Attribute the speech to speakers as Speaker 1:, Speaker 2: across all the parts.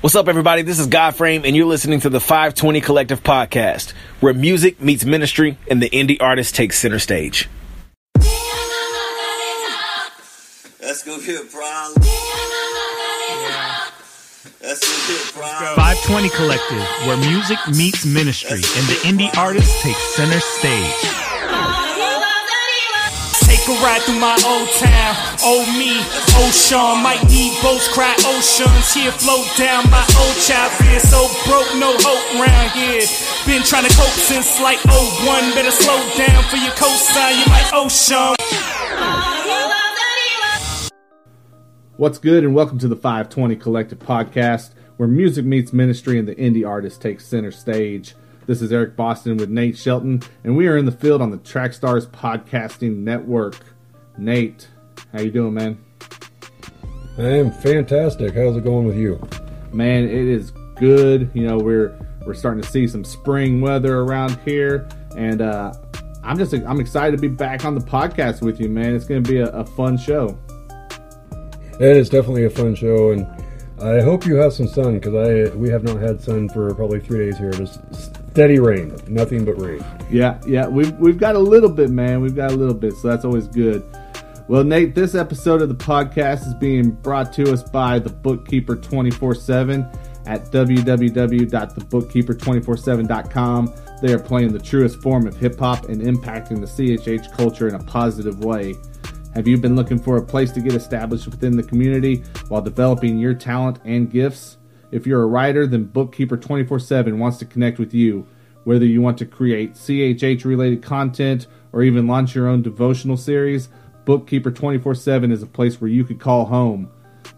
Speaker 1: What's up, everybody? This is Godframe, and you're listening to the 520 Collective Podcast, where music meets ministry and the indie artist takes center stage.
Speaker 2: That's gonna be a problem. That's gonna be a problem.
Speaker 3: 520 Collective, where music meets ministry and the indie artist takes center stage.
Speaker 4: Take ride through my old town. Old me, old Sean. Might need boats, cry oceans. Here float down my old child. Fear so broke, no hope round here. Been trying to cope since like 01. Better slow down for your cosign. You might owe Sean.
Speaker 5: What's good, and welcome to the 520 Collective Podcast, where music meets ministry and the indie artist takes center stage. This is Eric Boston with Nate Shelton, and we are in the field on the Trackstarz Podcasting Network. Nate, how you doing, man?
Speaker 6: I am fantastic. How's it going with you?
Speaker 5: Man, it is good. You know, we're we're starting to see some spring weather around here, and uh, I'm just I'm excited to be back on the podcast with you, man. It's going to be a, a fun show.
Speaker 6: It is definitely a fun show, and I hope you have some sun because I we have not had sun for probably three days here. Just steady rain, nothing but rain.
Speaker 5: Yeah, yeah, we've we've got a little bit, man. We've got a little bit, so that's always good. Well, Nate, this episode of the podcast is being brought to us by the Bookkeeper 24 7 at www.thebookkeeper247.com. They are playing the truest form of hip hop and impacting the CHH culture in a positive way. Have you been looking for a place to get established within the community while developing your talent and gifts? If you're a writer, then Bookkeeper 24 7 wants to connect with you. Whether you want to create CHH related content or even launch your own devotional series, Bookkeeper 24 7 is a place where you could call home.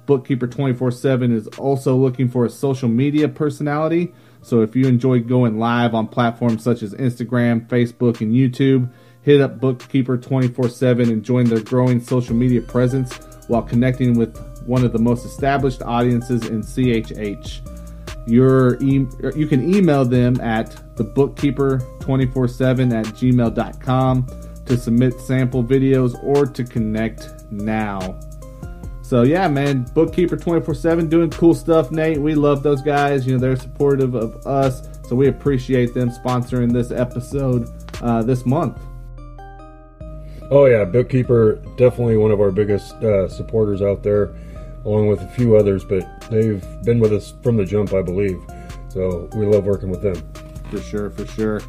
Speaker 5: Bookkeeper 24 7 is also looking for a social media personality. So if you enjoy going live on platforms such as Instagram, Facebook, and YouTube, hit up Bookkeeper 24 7 and join their growing social media presence while connecting with one of the most established audiences in CHH. Your e- you can email them at thebookkeeper247 at gmail.com to submit sample videos or to connect now. So yeah, man, Bookkeeper 24/7 doing cool stuff, Nate. We love those guys. You know, they're supportive of us, so we appreciate them sponsoring this episode uh, this month.
Speaker 6: Oh yeah, Bookkeeper definitely one of our biggest uh, supporters out there, along with a few others. But they've been with us from the jump, I believe. So we love working with them.
Speaker 5: For sure, for sure.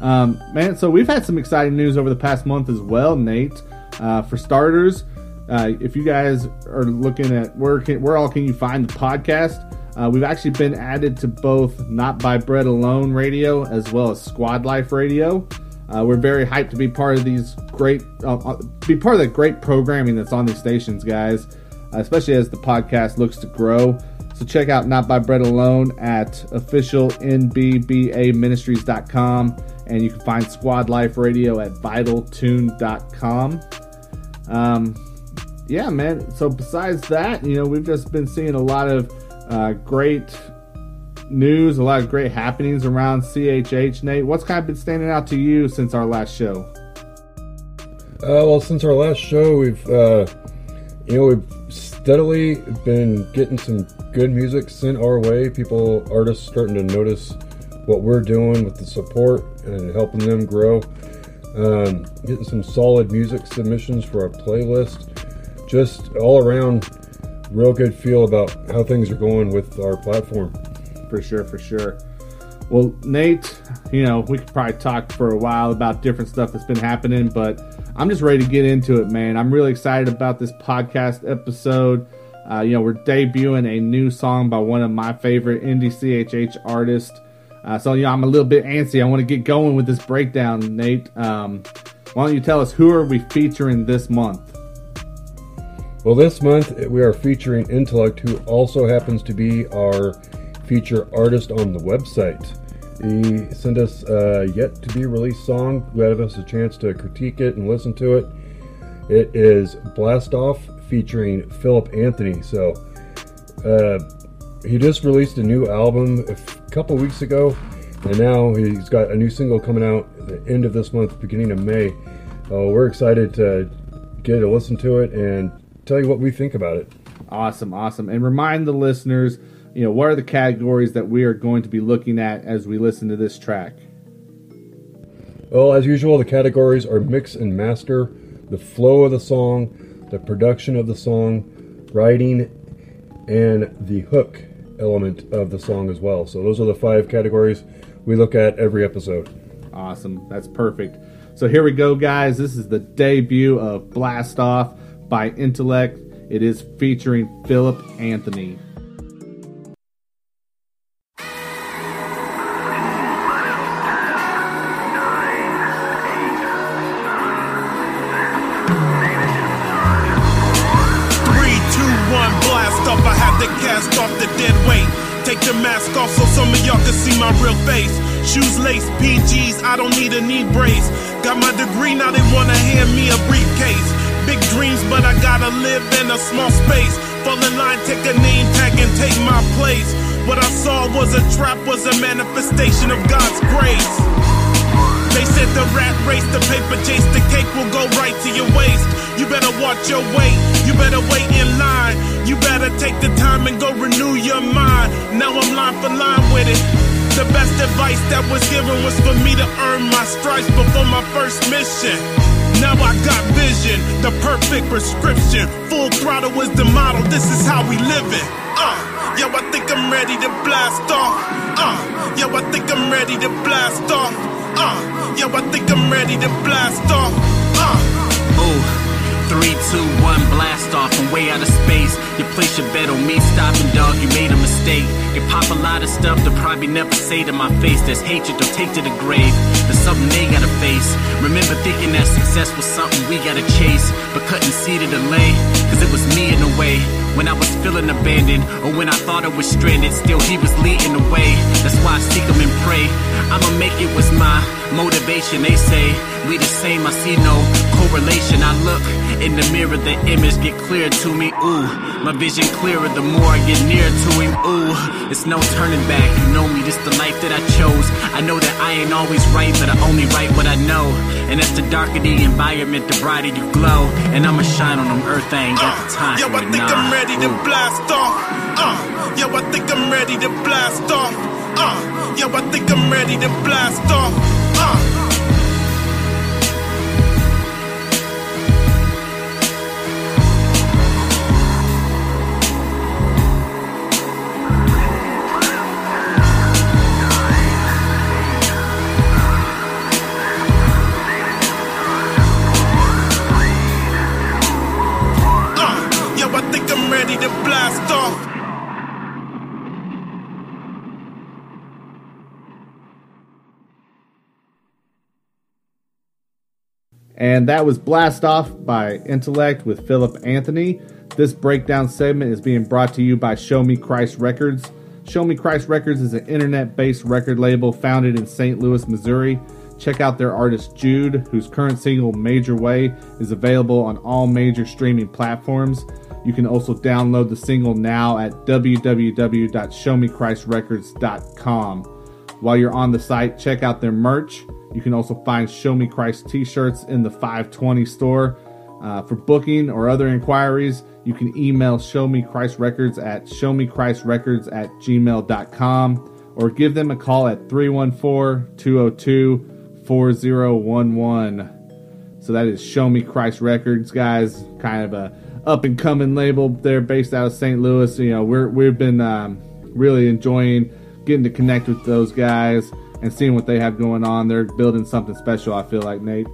Speaker 5: Um, man, so we've had some exciting news over the past month as well, Nate. Uh, for starters, uh, if you guys are looking at where can, where all can you find the podcast, uh, we've actually been added to both Not by Bread Alone Radio as well as Squad Life Radio. Uh, we're very hyped to be part of these great, uh, uh, be part of the great programming that's on these stations, guys. Especially as the podcast looks to grow. So check out Not by Bread Alone at officialnbbaministries.com, and you can find Squad Life Radio at vitaltune.com. Um, yeah, man. So besides that, you know, we've just been seeing a lot of uh, great news, a lot of great happenings around CHH. Nate, what's kind of been standing out to you since our last show?
Speaker 6: Uh, well, since our last show, we've uh, you know we've steadily been getting some good music sent our way. People, artists, starting to notice what we're doing with the support and helping them grow. Um, getting some solid music submissions for our playlist. Just all around, real good feel about how things are going with our platform.
Speaker 5: For sure, for sure. Well, Nate, you know, we could probably talk for a while about different stuff that's been happening, but I'm just ready to get into it, man. I'm really excited about this podcast episode. Uh, you know, we're debuting a new song by one of my favorite indie CHH artists. Uh, so, you know, I'm a little bit antsy. I want to get going with this breakdown, Nate. Um, why don't you tell us who are we featuring this month?
Speaker 6: Well, this month we are featuring Intellect, who also happens to be our feature artist on the website. He sent us a yet to be released song, gave us a chance to critique it and listen to it. It is Blast Off featuring Philip Anthony. So, uh, he just released a new album a couple weeks ago, and now he's got a new single coming out at the end of this month, beginning of May. Uh, we're excited to get a listen to it and tell you what we think about it.
Speaker 5: Awesome, awesome. And remind the listeners, you know, what are the categories that we are going to be looking at as we listen to this track?
Speaker 6: Well, as usual, the categories are mix and master, the flow of the song, the production of the song, writing, and the hook element of the song as well. So those are the five categories we look at every episode.
Speaker 5: Awesome. That's perfect. So here we go, guys. This is the debut of Blast Off by Intellect. It is featuring Philip Anthony.
Speaker 7: I don't need a knee brace. Got my degree, now they wanna hand me a briefcase. Big dreams, but I gotta live in a small space. Fall in line, take a name tag and take my place. What I saw was a trap, was a manifestation of God's grace. They said the rat race, the paper chase, the cake will go right to your waist. You better watch your weight, you better wait in line. You better take the time and go renew your mind. Now I'm line for line with it. The best advice that was given was for me to earn my stripes before my first mission. Now I got vision, the perfect prescription. Full throttle is the model, this is how we live it. Uh, yo, I think I'm ready to blast off. Uh, yo, I think I'm ready to blast off. Uh, yo, I think I'm ready to blast off. Uh.
Speaker 8: Ooh. Three, two, one, blast off and way out of space. You place your bet on me stopping, dog. You made a mistake. You pop a lot of stuff to probably never say to my face. There's hatred to take to the grave. There's something they gotta face. Remember thinking that success was something we gotta chase, but couldn't see the delay. Cause it was me in a way. When I was feeling abandoned, or when I thought I was stranded, still he was leading the way. That's why I seek him and pray. I'ma make it was my motivation. They say we the same, I see no correlation. I look in the mirror, the image get clear to me. Ooh, my vision clearer the more I get near to him. Ooh, it's no turning back. You know me, this the life that I chose. I know that I ain't always right, but I only write what I know. And as the darker the environment, the brighter you glow. And I'ma shine on them earth, I ain't got the time
Speaker 7: Yo,
Speaker 8: for
Speaker 7: I think
Speaker 8: nah.
Speaker 7: I'm ready to
Speaker 8: Ooh.
Speaker 7: blast off. Uh, yo, I think I'm ready to blast off. Uh, yo, I think I'm ready to blast off. Uh. Yo, I think I'm ready to blast off.
Speaker 5: And that was Blast Off by Intellect with Philip Anthony. This breakdown segment is being brought to you by Show Me Christ Records. Show Me Christ Records is an internet based record label founded in St. Louis, Missouri. Check out their artist Jude, whose current single Major Way is available on all major streaming platforms. You can also download the single now at www.showmechristrecords.com. While you're on the site, check out their merch. You can also find Show Me Christ t shirts in the 520 store. Uh, for booking or other inquiries, you can email Show Me Christ Records at showmechristrecords at gmail.com or give them a call at 314 202 4011. So that is Show Me Christ Records, guys. Kind of a up and coming label. They're based out of St. Louis. You know, we're we've been um, really enjoying getting to connect with those guys and seeing what they have going on. They're building something special. I feel like Nate.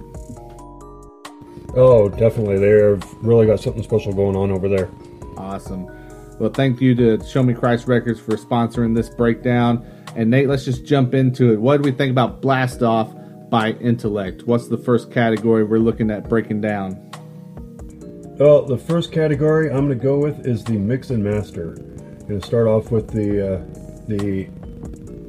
Speaker 6: Oh, definitely. They've really got something special going on over there.
Speaker 5: Awesome. Well, thank you to Show Me Christ Records for sponsoring this breakdown. And Nate, let's just jump into it. What do we think about Blast Off by Intellect? What's the first category we're looking at breaking down?
Speaker 6: Well, the first category I'm going to go with is the mix and master. I'm going to start off with the uh, the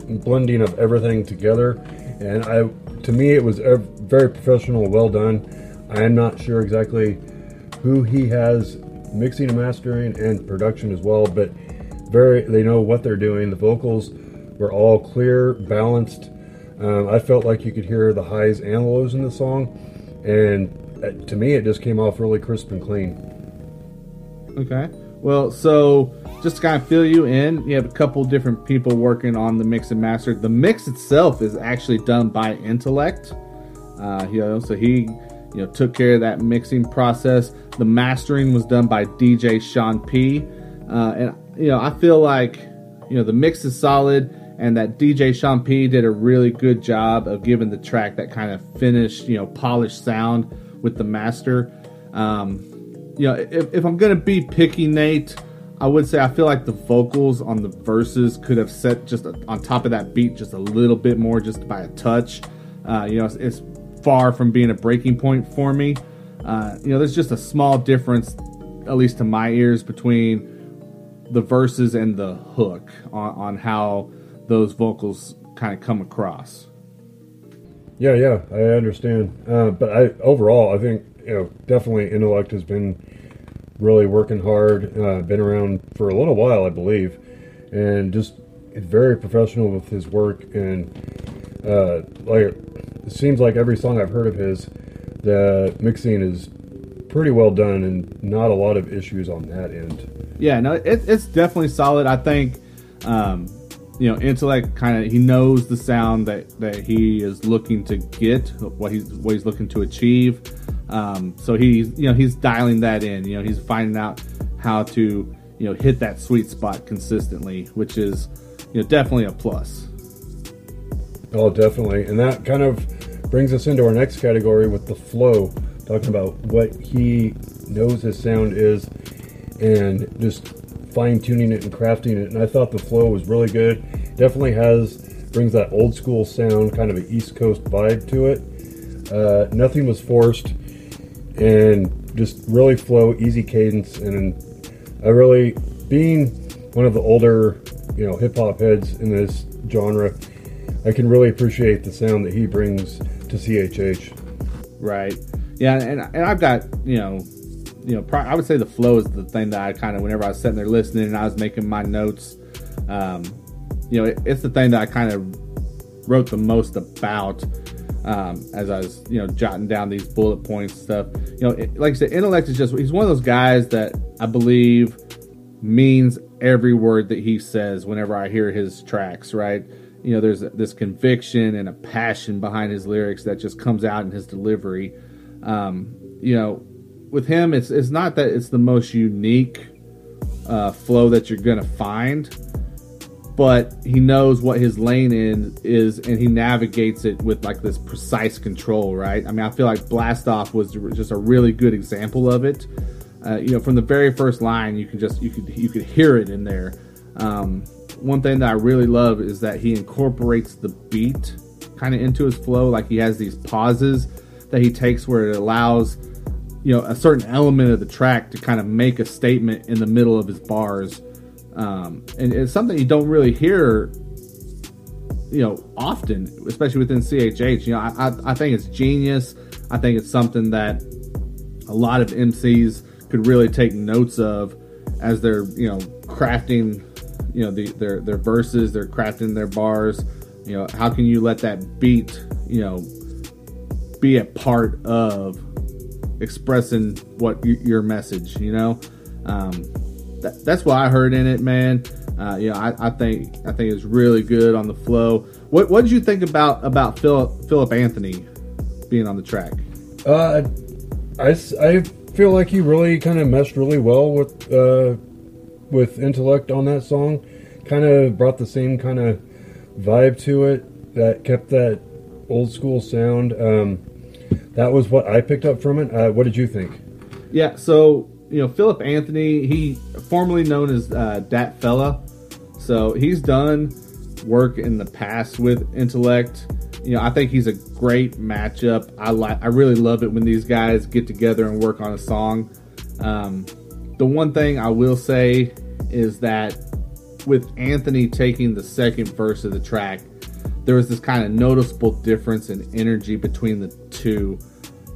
Speaker 6: blending of everything together, and I to me it was very professional, well done. I am not sure exactly who he has mixing and mastering and production as well, but very they know what they're doing. The vocals were all clear, balanced. Um, I felt like you could hear the highs and lows in the song, and uh, to me, it just came off really crisp and clean.
Speaker 5: Okay. Well, so just to kind of fill you in, you have a couple different people working on the mix and master. The mix itself is actually done by Intellect. Uh, you know, so he, you know, took care of that mixing process. The mastering was done by DJ Sean P. Uh, and you know, I feel like, you know, the mix is solid, and that DJ Sean P did a really good job of giving the track that kind of finished, you know, polished sound with the master. Um, you know, if, if I'm gonna be picky, Nate, I would say I feel like the vocals on the verses could have set just on top of that beat just a little bit more, just by a touch. Uh, you know, it's, it's, far from being a breaking point for me. Uh, you know, there's just a small difference, at least to my ears, between the verses and the hook on, on how those vocals kind of come across.
Speaker 6: Yeah, yeah, I understand. Uh, but I overall, I think you know definitely Intellect has been really working hard. Uh, been around for a little while, I believe, and just very professional with his work. And uh, like, it seems like every song I've heard of his, the mixing is pretty well done, and not a lot of issues on that end.
Speaker 5: Yeah, no, it, it's definitely solid. I think. Um, you know, intellect kind of he knows the sound that that he is looking to get, what he's what he's looking to achieve. Um, so he's you know he's dialing that in. You know, he's finding out how to you know hit that sweet spot consistently, which is you know definitely a plus.
Speaker 6: Oh, definitely, and that kind of brings us into our next category with the flow, talking about what he knows his sound is, and just fine tuning it and crafting it. And I thought the flow was really good. Definitely has brings that old school sound, kind of an East Coast vibe to it. Uh, nothing was forced, and just really flow, easy cadence, and I really being one of the older, you know, hip hop heads in this genre. I can really appreciate the sound that he brings to CHH.
Speaker 5: Right. Yeah, and and I've got you know you know, I would say the flow is the thing that I kind of, whenever I was sitting there listening and I was making my notes, um, you know, it, it's the thing that I kind of wrote the most about um, as I was, you know, jotting down these bullet points stuff. You know, it, like I said, intellect is just, he's one of those guys that I believe means every word that he says whenever I hear his tracks, right? You know, there's this conviction and a passion behind his lyrics that just comes out in his delivery. Um, you know, with him, it's it's not that it's the most unique uh, flow that you're gonna find, but he knows what his lane in is, and he navigates it with like this precise control. Right? I mean, I feel like Blast Off was just a really good example of it. Uh, you know, from the very first line, you can just you could you could hear it in there. Um, one thing that I really love is that he incorporates the beat kind of into his flow. Like he has these pauses that he takes where it allows you know a certain element of the track to kind of make a statement in the middle of his bars um, and it's something you don't really hear you know often especially within chh you know I, I, I think it's genius. I think it's something that a lot of mcs could really take notes of as they're you know crafting you know the, their their verses they're crafting their bars. You know how can you let that beat you know be a part of expressing what your message. You know, um, that, that's what I heard in it, man. Uh, you know, I, I, think I think it's really good on the flow. What what did you think about about Philip Philip Anthony being on the track?
Speaker 6: Uh, I, I feel like he really kind of meshed really well with uh, with intellect on that song. Kind of brought the same kind of vibe to it that kept that old school sound. Um, that was what I picked up from it. Uh, what did you think?
Speaker 5: Yeah, so you know Philip Anthony, he formerly known as uh, Dat Fella, so he's done work in the past with Intellect. You know, I think he's a great matchup. I like, I really love it when these guys get together and work on a song. Um, the one thing I will say is that with Anthony taking the second verse of the track, there was this kind of noticeable difference in energy between the two.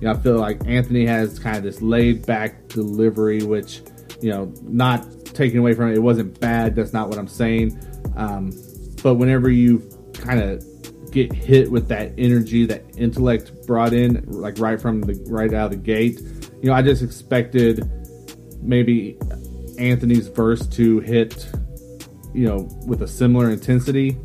Speaker 5: You know, I feel like Anthony has kind of this laid back delivery, which, you know, not taking away from it, it wasn't bad. That's not what I'm saying. Um, but whenever you kind of get hit with that energy that intellect brought in, like right from the right out of the gate, you know, I just expected maybe Anthony's verse to hit, you know, with a similar intensity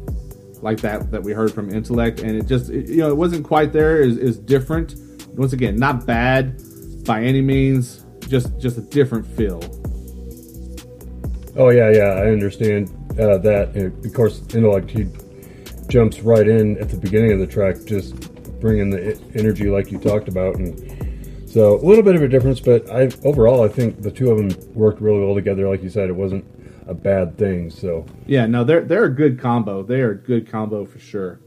Speaker 5: like that that we heard from Intellect, and it just it, you know it wasn't quite there. is is different. Once again, not bad by any means, just just a different feel.
Speaker 6: Oh yeah, yeah, I understand uh, that. And of course, Intellect he jumps right in at the beginning of the track, just bringing the energy like you talked about, and so a little bit of a difference. But I overall, I think the two of them worked really well together. Like you said, it wasn't a bad thing. So
Speaker 5: Yeah, no, they're they're a good combo. They are a good combo for sure.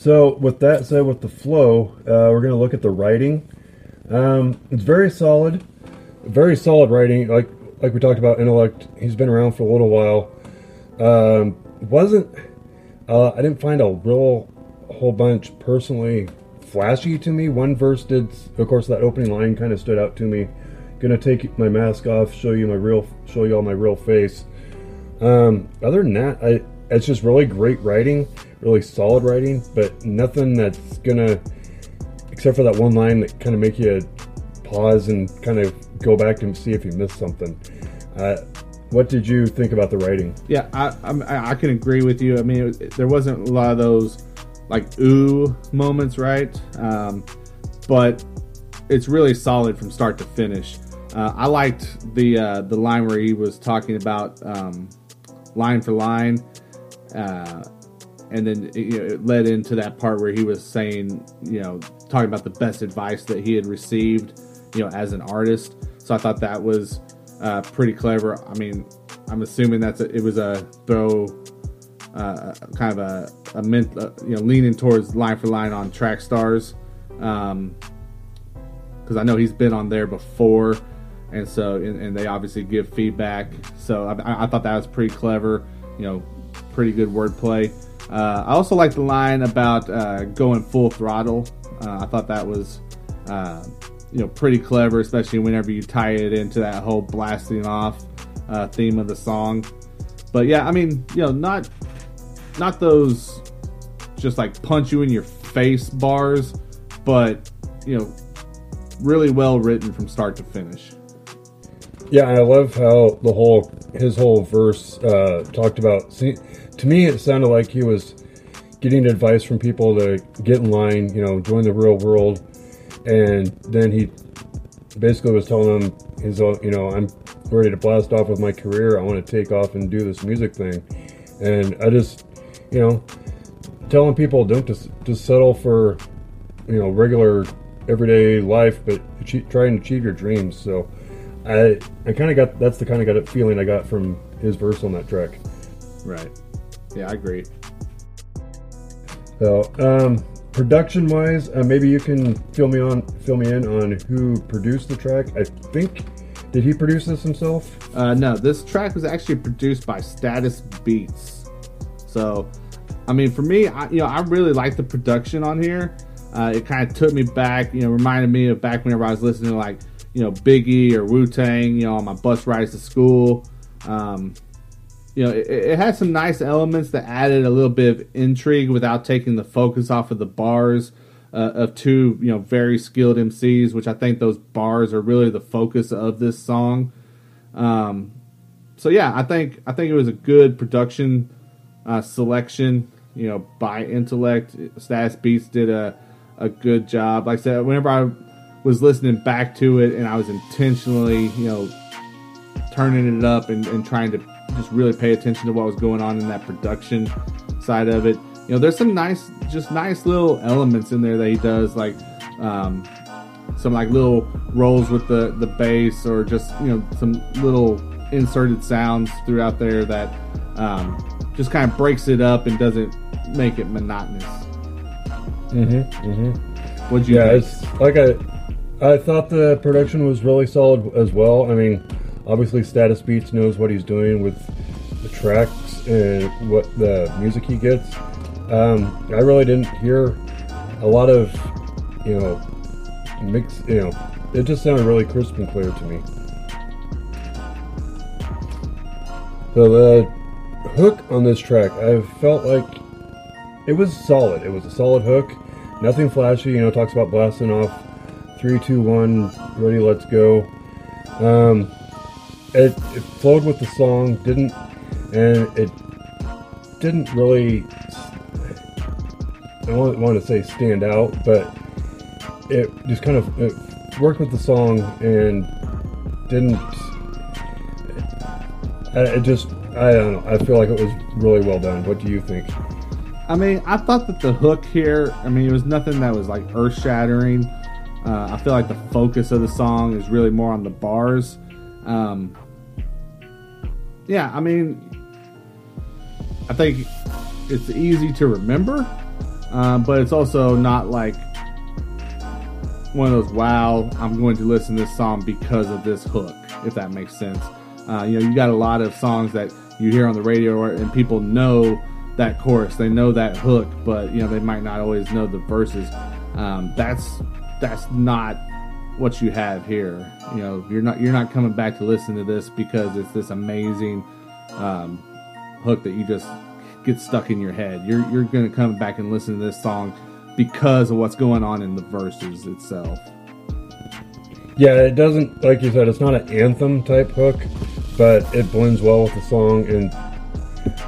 Speaker 6: So, with that said, with the flow, uh, we're going to look at the writing. Um, it's very solid, very solid writing. Like like we talked about, intellect. He's been around for a little while. Um, wasn't uh, I didn't find a real whole bunch personally flashy to me. One verse did, of course, that opening line kind of stood out to me. Gonna take my mask off, show you my real, show you all my real face. Um, other than that, I it's just really great writing, really solid writing, but nothing that's gonna, except for that one line that kind of make you pause and kind of go back and see if you missed something. Uh, what did you think about the writing?
Speaker 5: Yeah, I I I can agree with you. I mean, there wasn't a lot of those like ooh moments, right? Um, but it's really solid from start to finish. Uh, I liked the uh, the line where he was talking about um, line for line, uh, and then it, you know, it led into that part where he was saying, you know, talking about the best advice that he had received, you know, as an artist. So I thought that was uh, pretty clever. I mean, I'm assuming that's a, it was a throw, uh, kind of a, a mint, uh, you know, leaning towards line for line on Trackstarz, because I know he's been on there before, and so and, and they obviously give feedback. So I, I thought that was pretty clever. You know, pretty good wordplay. Uh, I also like the line about uh, going full throttle. Uh, I thought that was, uh, you know, pretty clever, especially whenever you tie it into that whole blasting off uh, theme of the song. But yeah, I mean, you know, not not those just like punch you in your face bars, but you know, really well written from start to finish.
Speaker 6: Yeah, I love how the whole his whole verse uh, talked about. See, to me, it sounded like he was getting advice from people to get in line, you know, join the real world, and then he basically was telling them, "He's, you know, I'm ready to blast off with my career. I want to take off and do this music thing," and I just, you know, telling people don't just just settle for, you know, regular everyday life, but achieve, try and achieve your dreams. So. I I kind of got that's the kind of got feeling I got from his verse on that track.
Speaker 5: Right. Yeah, I agree.
Speaker 6: So, um, production wise, uh, maybe you can fill me on fill me in on who produced the track. I think did he produce this himself?
Speaker 5: Uh, no, this track was actually produced by Status Beats. So, I mean, for me, I, you know, I really like the production on here. Uh, it kind of took me back, you know, reminded me of back whenever I was listening to like, you know, Biggie or Wu Tang, you know, on my bus rides to school. Um, you know, it, it had some nice elements that added a little bit of intrigue without taking the focus off of the bars uh, of two, you know, very skilled MCs, which I think those bars are really the focus of this song. Um, so yeah, I think I think it was a good production uh, selection. You know, by intellect, Status Beats did a a good job. Like I said, whenever I was listening back to it, and I was intentionally, you know, turning it up and, and trying to just really pay attention to what was going on in that production side of it. You know, there's some nice, just nice little elements in there that he does, like um, some like little rolls with the the bass, or just you know some little inserted sounds throughout there that um, just kind of breaks it up and doesn't make it monotonous.
Speaker 6: Mm-hmm. Mm-hmm.
Speaker 5: What'd you
Speaker 6: Yeah,
Speaker 5: think?
Speaker 6: it's like I I thought the production was really solid as well. I mean, obviously, Status Beats knows what he's doing with the tracks and what the music he gets. Um, I really didn't hear a lot of, you know, mix. You know, it just sounded really crisp and clear to me. So the hook on this track, I felt like it was solid. It was a solid hook. Nothing flashy, you know, talks about blasting off three, two, one, ready, let's go. Um, it, it flowed with the song, didn't, and it didn't really. I don't want to say stand out, but it just kind of it worked with the song and didn't. It, just I don't know. I feel like it was really well done. What do you think?
Speaker 5: I mean, I thought that the hook here, I mean, it was nothing that was like earth shattering. Uh, I feel like the focus of the song is really more on the bars. Um, yeah, I mean, I think it's easy to remember, uh, but it's also not like one of those, wow, I'm going to listen to this song because of this hook, if that makes sense. Uh, you know, you got a lot of songs that you hear on the radio and people know that chorus, they know that hook, but you know they might not always know the verses. Um, that's that's not what you have here. You know, you're not you're not coming back to listen to this because it's this amazing um, hook that you just get stuck in your head. You're you're to come back and listen to this song because of what's going on in the verses itself.
Speaker 6: Yeah, it doesn't like you said. It's not an anthem type hook, but it blends well with the song and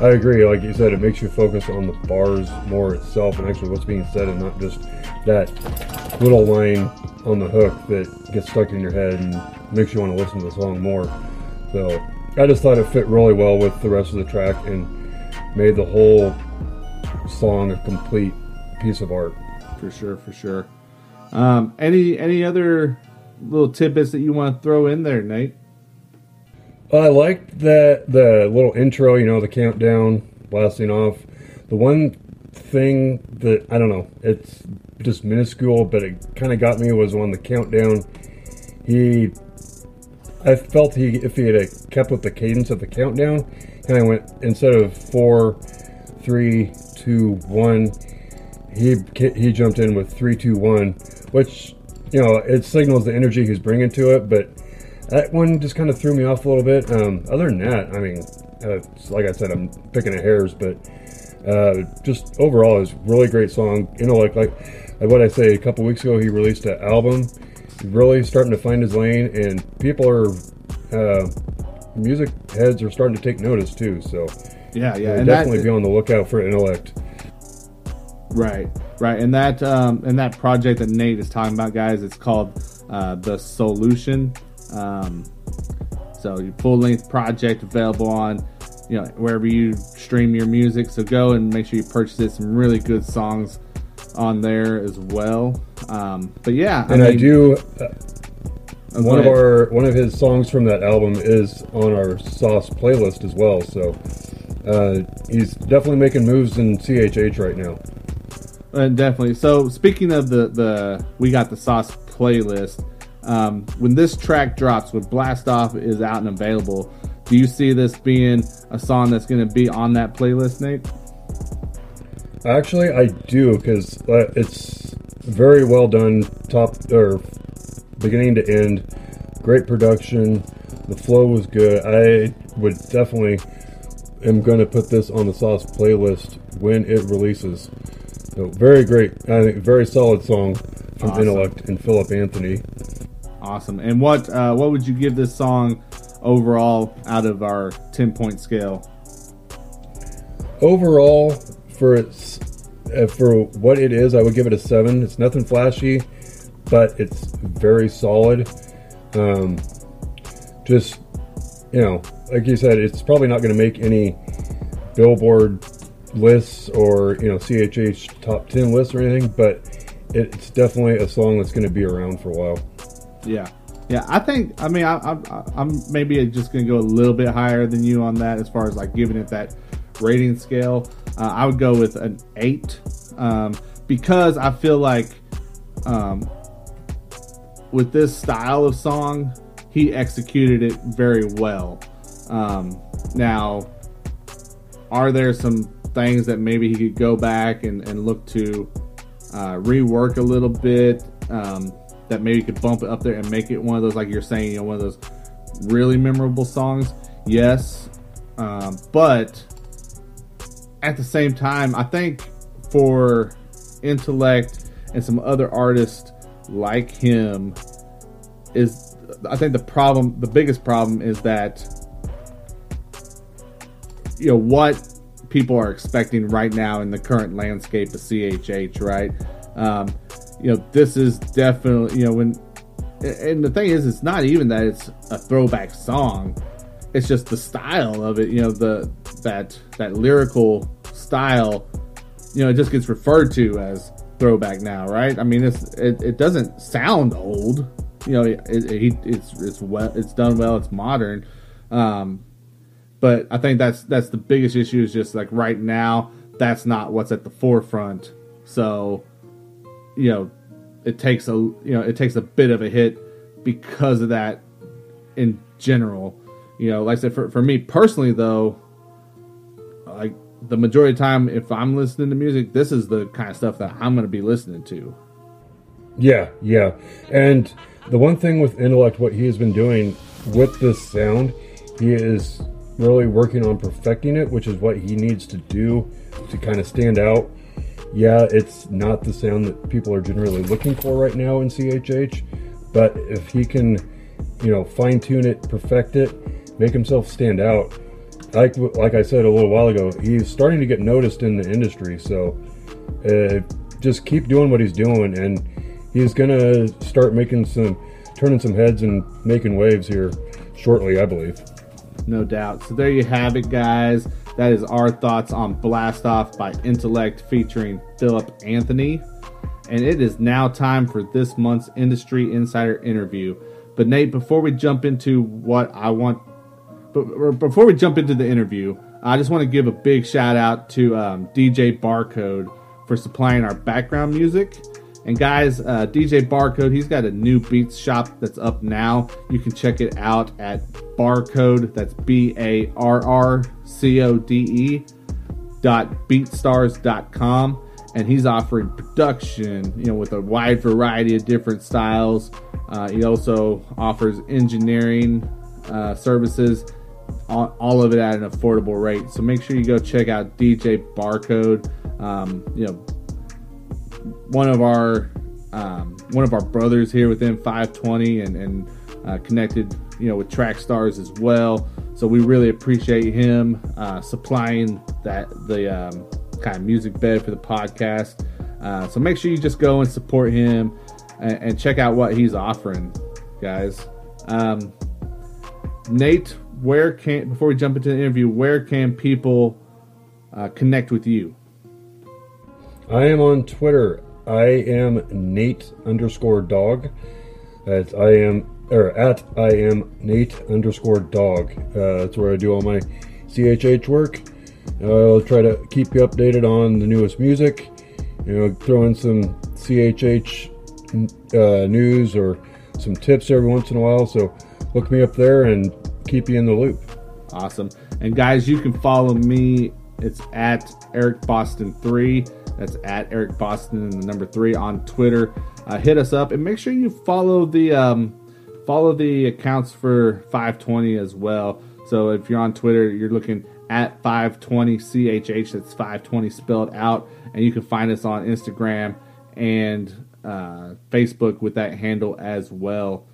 Speaker 6: I agree. Like you said, it makes you focus on the bars more itself and actually what's being said, and not just that little line on the hook that gets stuck in your head and makes you want to listen to the song more. So I just thought it fit really well with the rest of the track and made the whole song a complete piece of art.
Speaker 5: For sure, for sure. Um, any any other little tidbits that you want to throw in there, Nate?
Speaker 6: I liked that the little intro, you know, the countdown blasting off. The one thing that I don't know, it's just minuscule, but it kind of got me was on the countdown. He, I felt he if he had kept with the cadence of the countdown, kind of went instead of four, three, two, one. He he jumped in with three, two, one, which you know it signals the energy he's bringing to it, but that one just kind of threw me off a little bit. Um, other than that, I mean, uh, like I said, I'm picking at hairs, but uh, just overall, it's really great song. You know, like like what I say a couple weeks ago, he released an album, really starting to find his lane, and people are uh, music heads are starting to take notice too. So
Speaker 5: yeah, yeah,
Speaker 6: and definitely that, be on the lookout for Intellect.
Speaker 5: Right, right, and that um, and that project that Nate is talking about, guys, it's called uh, the Solution. Um, so your full length project available on you know wherever you stream your music. So go and make sure you purchase it. Some really good songs on there as well. Um, but yeah,
Speaker 6: and I, mean, I do. Uh, oh, one of our one of his songs from that album is on our Sauce playlist as well. So uh, he's definitely making moves in CHH right now.
Speaker 5: Uh, definitely. So speaking of the the we got the Sauce playlist. Um, when this track drops, when Blast Off is out and available, do you see this being a song that's going to be on that playlist, Nate?
Speaker 6: Actually, I do because uh, it's very well done, top or beginning to end. Great production. The flow was good. I would definitely am going to put this on the Sauce playlist when it releases. So very great. I think very solid song from awesome. Intellect and Philip Anthony.
Speaker 5: Awesome. And what uh, what would you give this song overall out of our ten point scale?
Speaker 6: Overall, for its uh, for what it is, I would give it a seven. It's nothing flashy, but it's very solid. Um, just you know, like you said, it's probably not going to make any Billboard lists or you know CHH top ten lists or anything, but it's definitely a song that's going to be around for a while.
Speaker 5: Yeah. Yeah, I think. I mean, I, I, I'm maybe just going to go a little bit higher than you on that as far as like giving it that rating scale. Uh, I would go with an eight um, because I feel like um, with this style of song, he executed it very well. Um, now, are there some things that maybe he could go back and, and look to uh, rework a little bit? Um, that maybe could bump it up there and make it one of those, like you're saying, you know, one of those really memorable songs. Yes, um, but at the same time, I think for Intellect and some other artists like him is I think the problem, the biggest problem, is that you know what people are expecting right now in the current landscape of CHH, right? Um, you know, this is definitely you know when, and the thing is, it's not even that it's a throwback song. It's just the style of it. You know, the that that lyrical style. You know, it just gets referred to as throwback now, right? I mean, it's it, it doesn't sound old. You know, it, it, it's it's well, it's done well. It's modern. Um, but I think that's that's the biggest issue is just like right now that's not what's at the forefront. So, you know, it takes a you know it takes a bit of a hit because of that in general. You know, like I said, for, for me personally though, like the majority of time if I'm listening to music, this is the kind of stuff that I'm gonna be listening to.
Speaker 6: Yeah, yeah. And the one thing with Intellect, what he has been doing with this sound, he is really working on perfecting it, which is what he needs to do to kind of stand out. Yeah, it's not the sound that people are generally looking for right now in CHH, but if he can, you know, fine tune it, perfect it, make himself stand out, like like I said a little while ago, he's starting to get noticed in the industry. So uh, just keep doing what he's doing, and he's gonna start making some, turning some heads and making waves here shortly, I believe
Speaker 5: no doubt. So there you have it, guys. That is our thoughts on Blast Off by Intellect featuring Philip Anthony. And it is now time for this month's Industry Insider interview. But Nate, before we jump into what I want, but before we jump into the interview, I just want to give a big shout out to um, DJ Barrcode for supplying our background music. And guys, uh, DJ Barrcode, he's got a new beats shop that's up now. You can check it out at Barrcode. That's B A R R C O D E dot beatstars.com. And he's offering production, you know, with a wide variety of different styles. Uh, he also offers engineering uh, services, all, all, of it at an affordable rate. So make sure you go check out DJ Barrcode. Um, you know, one of our um, one of our brothers here within 520 and, and uh, connected, you know, with Trackstarz as well. So we really appreciate him uh, supplying that the um, kind of music bed for the podcast. Uh, so make sure you just go and support him and, and check out what he's offering, guys. Um, Nate, where can before we jump into the interview, where can people uh, connect with you?
Speaker 6: I am on Twitter. I am Nate underscore dog. That's I am or at I am Nate underscore dog. Uh, that's where I do all my CHH work. I'll try to keep you updated on the newest music. You know, throw in some CHH uh, news or some tips every once in a while. So look me up there and keep you in the loop.
Speaker 5: Awesome. And guys, you can follow me. It's at Eric Boston three. That's at Eric Boston and the number three on Twitter. Uh, hit us up and make sure you follow the um, follow the accounts for 520 as well. So if you're on Twitter, you're looking at 520 CHH. That's 520 spelled out, and you can find us on Instagram and uh, Facebook with that handle as well.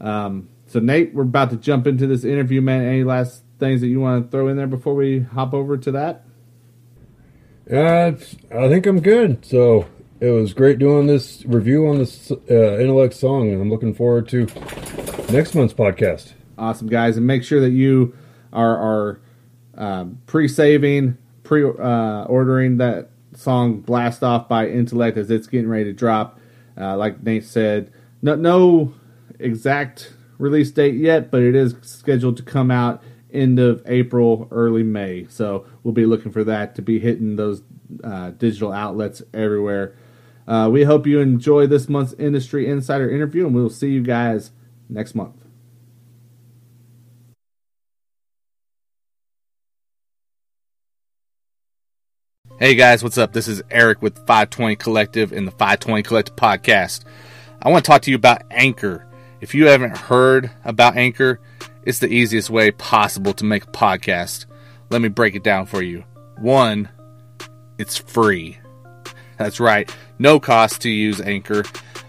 Speaker 5: Um, so Nate, we're about to jump into this interview, man. Any last things that you want to throw in there before we hop over to that?
Speaker 6: Uh, I think I'm good. So it was great doing this review on this uh, Intellect song, and I'm looking forward to next month's podcast.
Speaker 5: Awesome, guys, and make sure that you are are um, pre-saving, pre-ordering uh, that song "Blast Off" by Intellect as it's getting ready to drop. Uh, like Nate said, no, no exact release date yet, but it is scheduled to come out end of April, early May. So we'll be looking for that to be hitting those uh, digital outlets everywhere. Uh, we hope you enjoy this month's Industry Insider interview, and we'll see you guys next month. Hey guys, what's up? This is Eric with 520 Collective and the 520 Collective podcast. I want to talk to you about Anchor. If you haven't heard about Anchor, it's the easiest way possible to make a podcast. Let me break it down for you. One, it's free.
Speaker 9: That's right, no cost to use Anchor.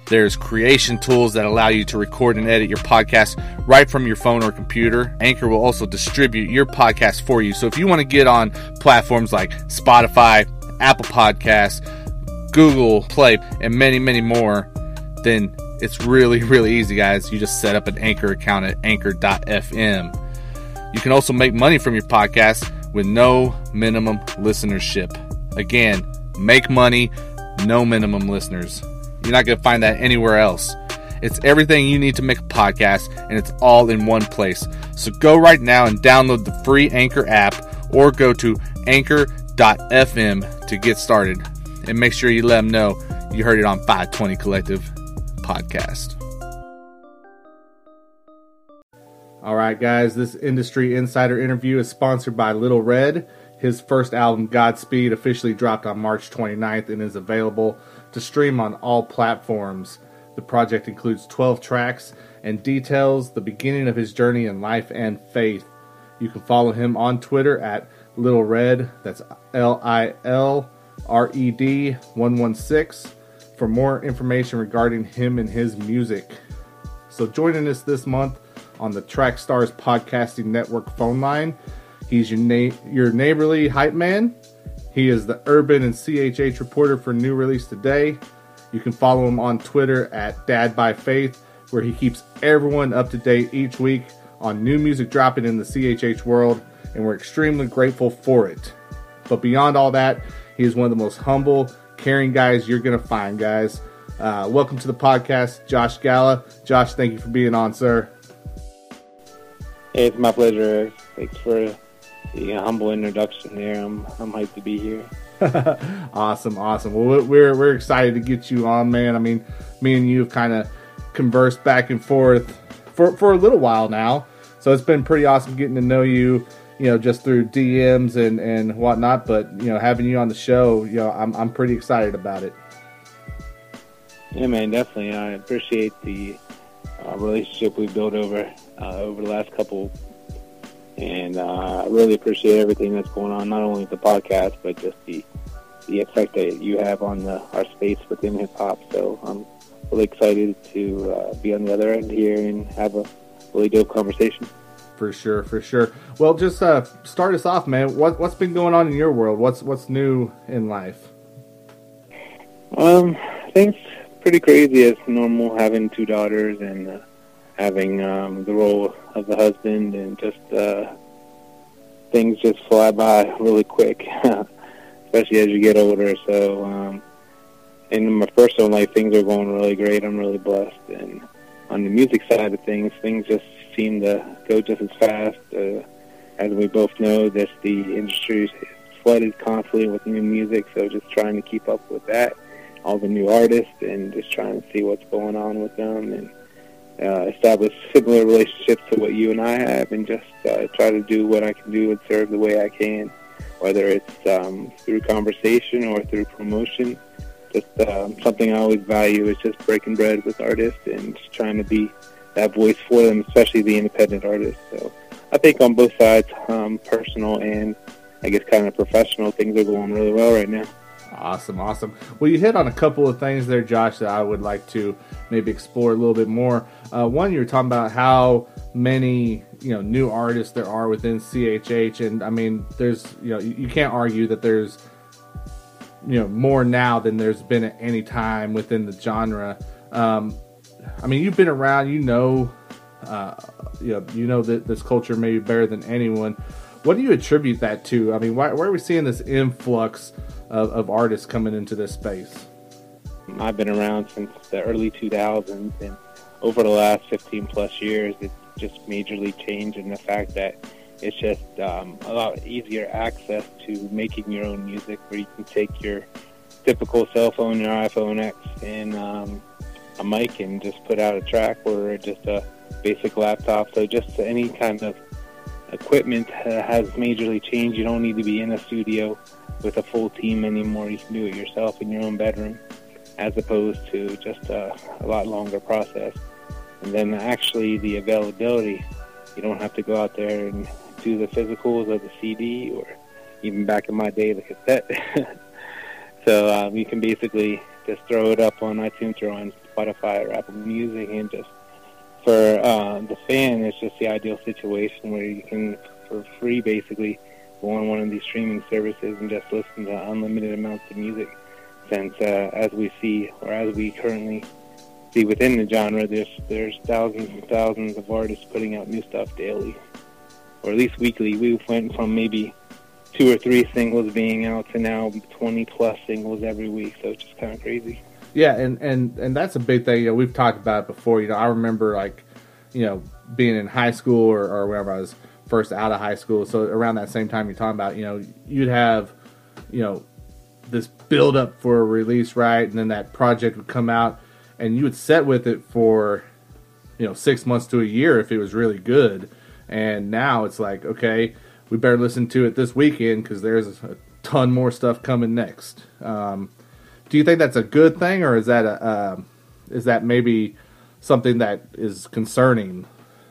Speaker 9: There's creation tools that allow you to record and edit your podcast right from your phone or computer. Anchor will also distribute your podcast for you. So if you want to get on platforms like Spotify, Apple Podcasts, Google Play, and many, many more, then it's really, really easy, guys. You just set up an Anchor account at anchor.fm. You can also make money from your podcast with no minimum listenership. Again, make money, no minimum listeners. You're not going to find that anywhere else. It's everything you need to make a podcast, and it's all in one place. So go right now and download the free Anchor app or go to anchor.fm to get started. And make sure you let them know you heard it on 520 Collective Podcast.
Speaker 5: All right, guys, this industry insider interview is sponsored by Little Red. His first album, Godspeed, officially dropped on March 29th and is available to stream on all platforms. The project includes 12 tracks and details the beginning of his journey in life and faith. You can follow him on Twitter at Little Red, that's L I L R E D 116, for more information regarding him and his music. So, joining us this month on the Trackstarz Podcasting Network phone line, he's your, na- your neighborly hype man. He is the urban and CHH reporter for New Release Today. You can follow him on Twitter at Dad by Faith, where he keeps everyone up to date each week on new music dropping in the CHH world, and we're extremely grateful for it. But beyond all that, he is one of the most humble, caring guys you're going to find, guys. Uh, welcome to the podcast, Josh Galla. Josh, thank you for being on, sir.
Speaker 10: Hey, it's my pleasure. Thanks for the humble introduction there. I'm I'm hyped to be here.
Speaker 5: awesome, awesome. Well, we're we're excited to get you on, man. I mean, me and you have kind of conversed back and forth for for a little while now, so it's been pretty awesome getting to know you. You know, just through DMs and and whatnot. But you know, having you on the show, you know, I'm I'm pretty excited about it.
Speaker 10: Yeah, man, definitely. I appreciate the uh, relationship we've built over uh, over the last couple and uh, I really appreciate everything that's going on, not only the podcast, but just the the effect that you have on the, our space within hip hop. So I'm really excited to uh, be on the other end here and have a really dope conversation.
Speaker 5: For sure, for sure. Well, just uh, start us off, man. What what's been going on in your world? What's what's new in life?
Speaker 10: Um, things pretty crazy as normal. Having two daughters and uh, having um, the role of the husband, and just uh, things just fly by really quick, especially as you get older. So, um, in my personal life, things are going really great. I'm really blessed, and on the music side of things, things just seem to go just as fast. Uh, as we both know, that the industry is flooded constantly with new music, so just trying to keep up with that, all the new artists, and just trying to see what's going on with them, and uh, establish similar relationships to what you and I have, and just uh, try to do what I can do and serve the way I can, whether it's um, through conversation or through promotion. Just um, something I always value is just breaking bread with artists and just trying to be that voice for them, especially the independent artists. So I think on both sides, um, personal and I guess kind of professional, things are going really well right now.
Speaker 5: Awesome, awesome. Well, you hit on a couple of things there, Josh, that I would like to maybe explore a little bit more. Uh, one, you were talking about how many you know new artists there are within CHH, and I mean, there's you know you can't argue that there's you know more now than there's been at any time within the genre. Um, I mean, you've been around, you know, uh, you know, you know that this culture maybe better than anyone. What do you attribute that to? I mean, why, why are we seeing this influx of, of artists coming into this space?
Speaker 10: I've been around since the early 2000s, and over the last 15 plus years, it's just majorly changed in the fact that it's just um, a lot easier access to making your own music, where you can take your typical cell phone, your iPhone X, and um, a mic, and just put out a track, or just a basic laptop. So just any kind of equipment has majorly changed. You don't need to be in a studio with a full team anymore. You can do it yourself in your own bedroom, as opposed to just a, a lot longer process. And then actually the availability, you don't have to go out there and do the physicals of the CD or even back in my day the cassette. So um, you can basically just throw it up on iTunes or on Spotify or Apple Music, and just for uh, the fan, it's just the ideal situation where you can, for free, basically go on one of these streaming services and just listen to unlimited amounts of music. Since uh, as we see, or as we currently see within the genre, there's there's thousands and thousands of artists putting out new stuff daily, or at least weekly. We went from maybe two or three singles being out to now 20 plus singles every week. So it's just kind of crazy.
Speaker 5: Yeah, and and and that's a big thing. You know, we've talked about it before. You know, I remember like, you know, being in high school or, or whenever I was first out of high school. So around that same time you're talking about, you know, you'd have, you know, this build up for a release, right? And then that project would come out, and you would set with it for, you know, six months to a year if it was really good. And now it's like, okay, we better listen to it this weekend because there's a ton more stuff coming next. Um, do you think that's a good thing, or is that a uh, is that maybe something that is concerning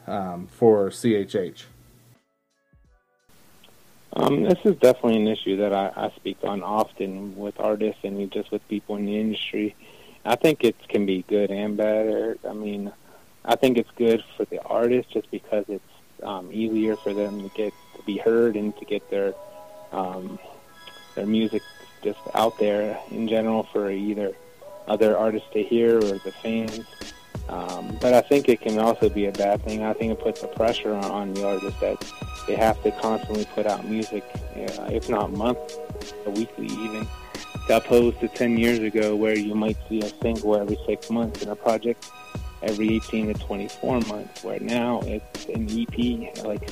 Speaker 5: um, for CHH?
Speaker 10: Um, this is definitely an issue that I, I speak on often with artists and just with people in the industry. I think it can be good and bad. I mean, I think it's good for the artist just because it's um, easier for them to get to be heard and to get their um, their music just out there in general for either other artists to hear or the fans. Um, but I think it can also be a bad thing. I think it puts a pressure on, on the artist that they have to constantly put out music, uh, if not monthly, weekly even, opposed to 10 years ago where you might see a single every six months and a project every 18 to 24 months, where now it's an EP like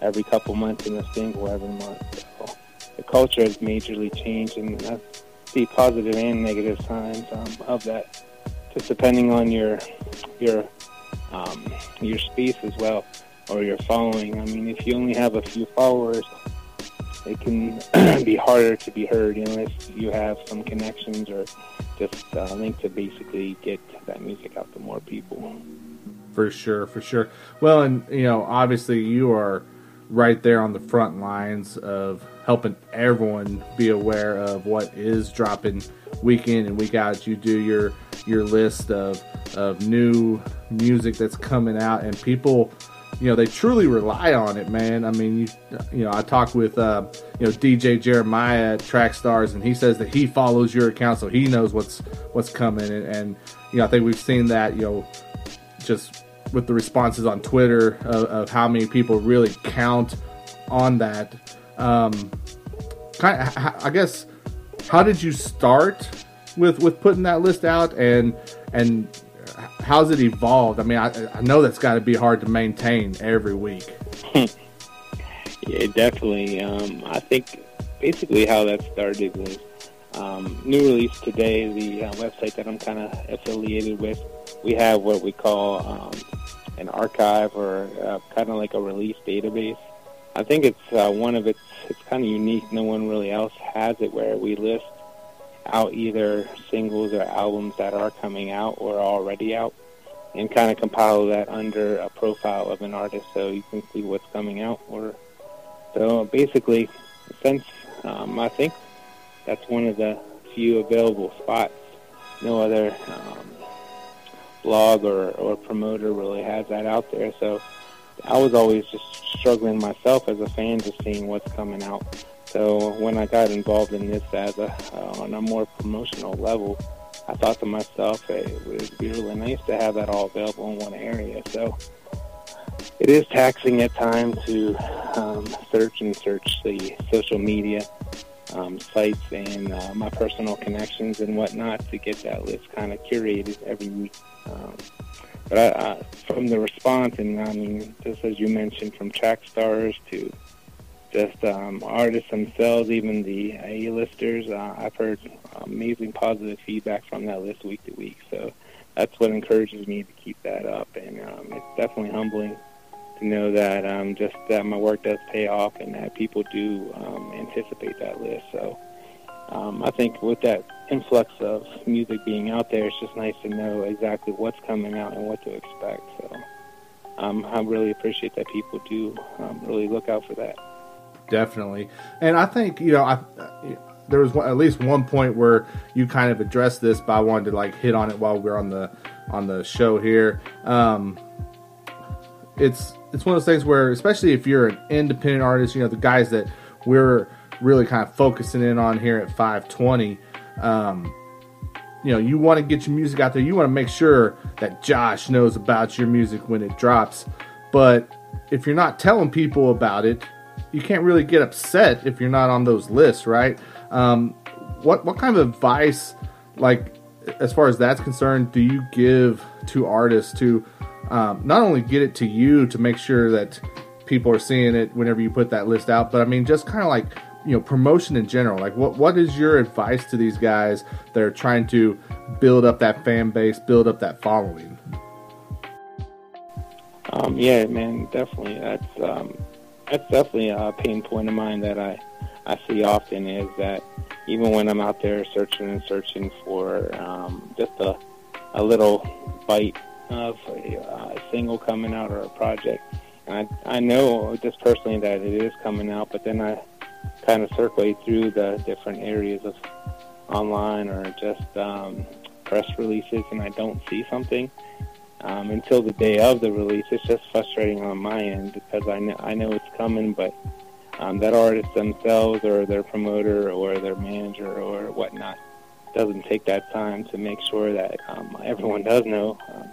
Speaker 10: every couple months and a single every month. So the culture has majorly changed, and I see positive and negative signs um, of that, just depending on your your um, your space as well or your following. I mean, if you only have a few followers, it can be harder to be heard unless you have some connections or just a link to basically get that music out to more people.
Speaker 5: For sure, for sure. Well, and you know, obviously, you are right there on the front lines of helping everyone be aware of what is dropping week in and week out. You do your your list of of new music that's coming out, and people you know they truly rely on it, man. I mean, you you know, I talked with uh, you know DJ Jeremiah at Trackstarz, and he says that he follows your account, so he knows what's what's coming, and, and you know, I think we've seen that, you know, just with the responses on Twitter of, of how many people really count on that. Um, I guess, how did you start with with putting that list out, and and how's it evolved? I mean, I, I know that's got to be hard to maintain every week.
Speaker 10: yeah, definitely. Um, I think basically how that started was um, new release today. The uh, website that I'm kind of affiliated with, we have what we call um, an archive or uh, kind of like a release database. I think it's uh, one of its. It's kind of unique. No one really else has it where we list out either singles or albums that are coming out or already out and kind of compile that under a profile of an artist so you can see what's coming out or so basically since um, I think that's one of the few available spots no other um, blog or, or promoter really has that out there so I was always just struggling myself as a fan just seeing what's coming out so when I got involved in this as a uh, on a more promotional level, I thought to myself, hey, it would be really nice to have that all available in one area. So it is taxing at times to um, search and search the social media um, sites and uh, my personal connections and whatnot to get that list kind of curated every week. Um, but I, I, from the response, and I mean, just as you mentioned, from Trackstarz to just um, artists themselves, even the A-listers. Uh, I've heard amazing positive feedback from that list week to week. So that's what encourages me to keep that up, and um, it's definitely humbling to know that um, just that my work does pay off and that people do um, anticipate that list. So um, I think with that influx of music being out there, it's just nice to know exactly what's coming out and what to expect. So um, I really appreciate that people do um, really look out for that
Speaker 5: definitely. And I think you know, I there was at least one point where you kind of addressed this, but I wanted to like hit on it while we're on the on the show here. Um, it's it's one of those things where, especially if you're an independent artist, you know the guys that we're really kind of focusing in on here at 520. Um, you know, you want to get your music out there. You want to make sure that Josh knows about your music when it drops. But if you're not telling people about it, you can't really get upset if you're not on those lists, right? Um, what what kind of advice, like as far as that's concerned, do you give to artists to um, not only get it to you to make sure that people are seeing it whenever you put that list out, but I mean just kind of like you know promotion in general. Like what what is your advice to these guys that are trying to build up that fan base, build up that following?
Speaker 10: Um, yeah, man, definitely. That's um, that's definitely a pain point of mine that I I see often is that even when I'm out there searching and searching for um, just a a little bite of a, a single coming out or a project, and I I know just personally that it is coming out, but then I kind of circulate through the different areas of online or just um, press releases, and I don't see something um, until the day of the release. It's just frustrating on my end because I know I know it's coming, but um, that artist themselves or their promoter or their manager or whatnot doesn't take that time to make sure that um, everyone does know. Um,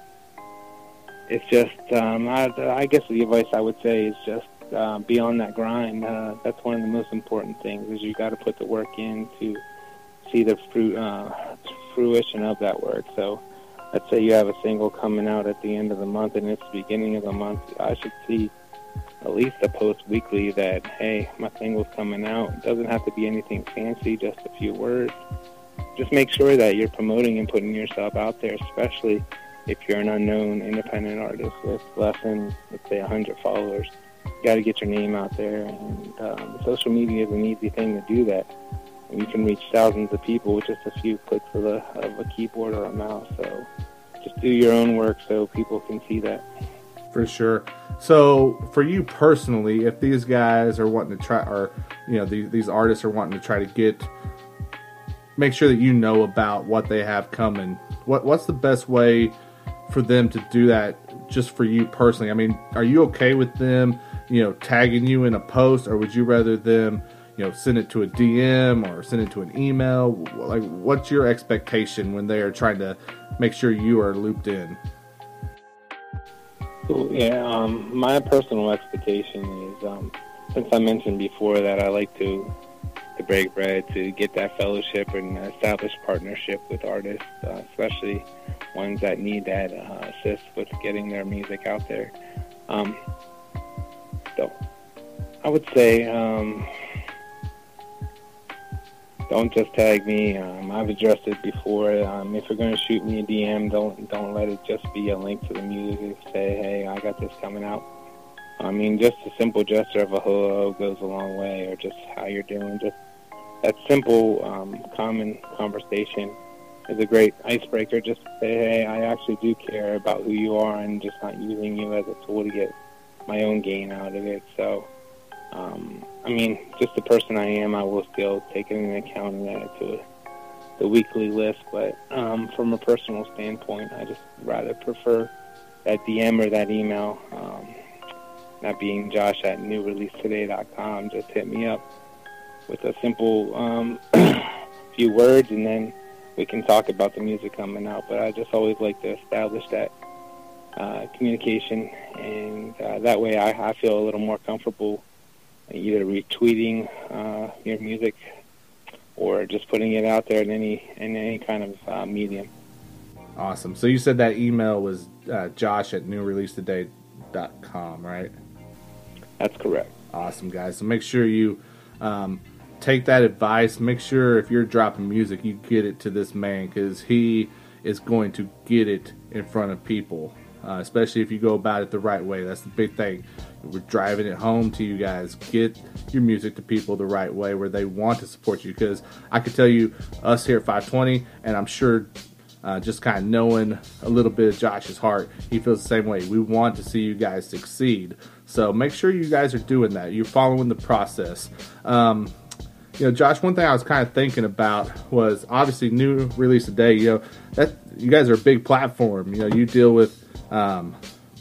Speaker 10: it's just, um, I, I guess the advice I would say is just uh, be on that grind. Uh, that's one of the most important things is you got to put the work in to see the fruit, uh, fruition of that work. So let's say you have a single coming out at the end of the month and it's the beginning of the month, I should see at least a post weekly that, hey, my single's coming out. It doesn't have to be anything fancy, just a few words. Just make sure that you're promoting and putting yourself out there, especially if you're an unknown independent artist with less than, let's say, 100 followers. Got to get your name out there, and um, social media is an easy thing to do that. And you can reach thousands of people with just a few clicks of a, of a keyboard or a mouse. So just do your own work so people can see that.
Speaker 5: For sure. So, for you personally, if these guys are wanting to try, or you know, these, these artists are wanting to try to get, make sure that you know about what they have coming. What what's the best way for them to do that? Just for you personally. I mean, are you okay with them, you know, tagging you in a post, or would you rather them, you know, send it to a DM or send it to an email? Like, what's your expectation when they are trying to make sure you are looped in?
Speaker 10: Yeah, um, my personal expectation is, um, since I mentioned before that I like to to break bread, to get that fellowship and establish partnership with artists, uh, especially ones that need that uh, assist with getting their music out there. Um, so, I would say um, don't just tag me. Um, I've addressed it before. Um, if you're to shoot me a DM, don't don't let it just be a link to the music. Say, hey, I got this coming out. I mean, just a simple gesture of a hello goes a long way, or just how you're doing. Just that simple, um, common conversation is a great icebreaker. Just say, hey, I actually do care about who you are, and just not using you as a tool to get my own gain out of it. So um, I mean, just the person I am, I will still take it into account and add it to the weekly list. But um, from a personal standpoint, I just rather prefer that DM or that email. Um, not being Josh at newreleasetoday.com. Just hit me up with a simple um, few words, and then we can talk about the music coming out. But I just always like to establish that uh, communication, and uh, that way I, I feel a little more comfortable either retweeting uh, your music or just putting it out there in any in any kind of uh, medium.
Speaker 5: Awesome. So you said that email was uh, Josh at newreleasetoday.com, right?
Speaker 10: That's correct.
Speaker 5: Awesome, guys. So make sure you um, take that advice. Make sure if you're dropping music, you get it to this man because he is going to get it in front of people. Uh, especially if you go about it the right way. That's the big thing. We're driving it home to you guys. Get your music to people the right way where they want to support you. Because I could tell you, us here at 520, and I'm sure uh, just kind of knowing a little bit of Josh's heart, he feels the same way. We want to see you guys succeed. So make sure you guys are doing that. You're following the process. Um, you know, Josh, one thing I was kind of thinking about was obviously new release today. You know, that you guys are a big platform. You know, you deal with um,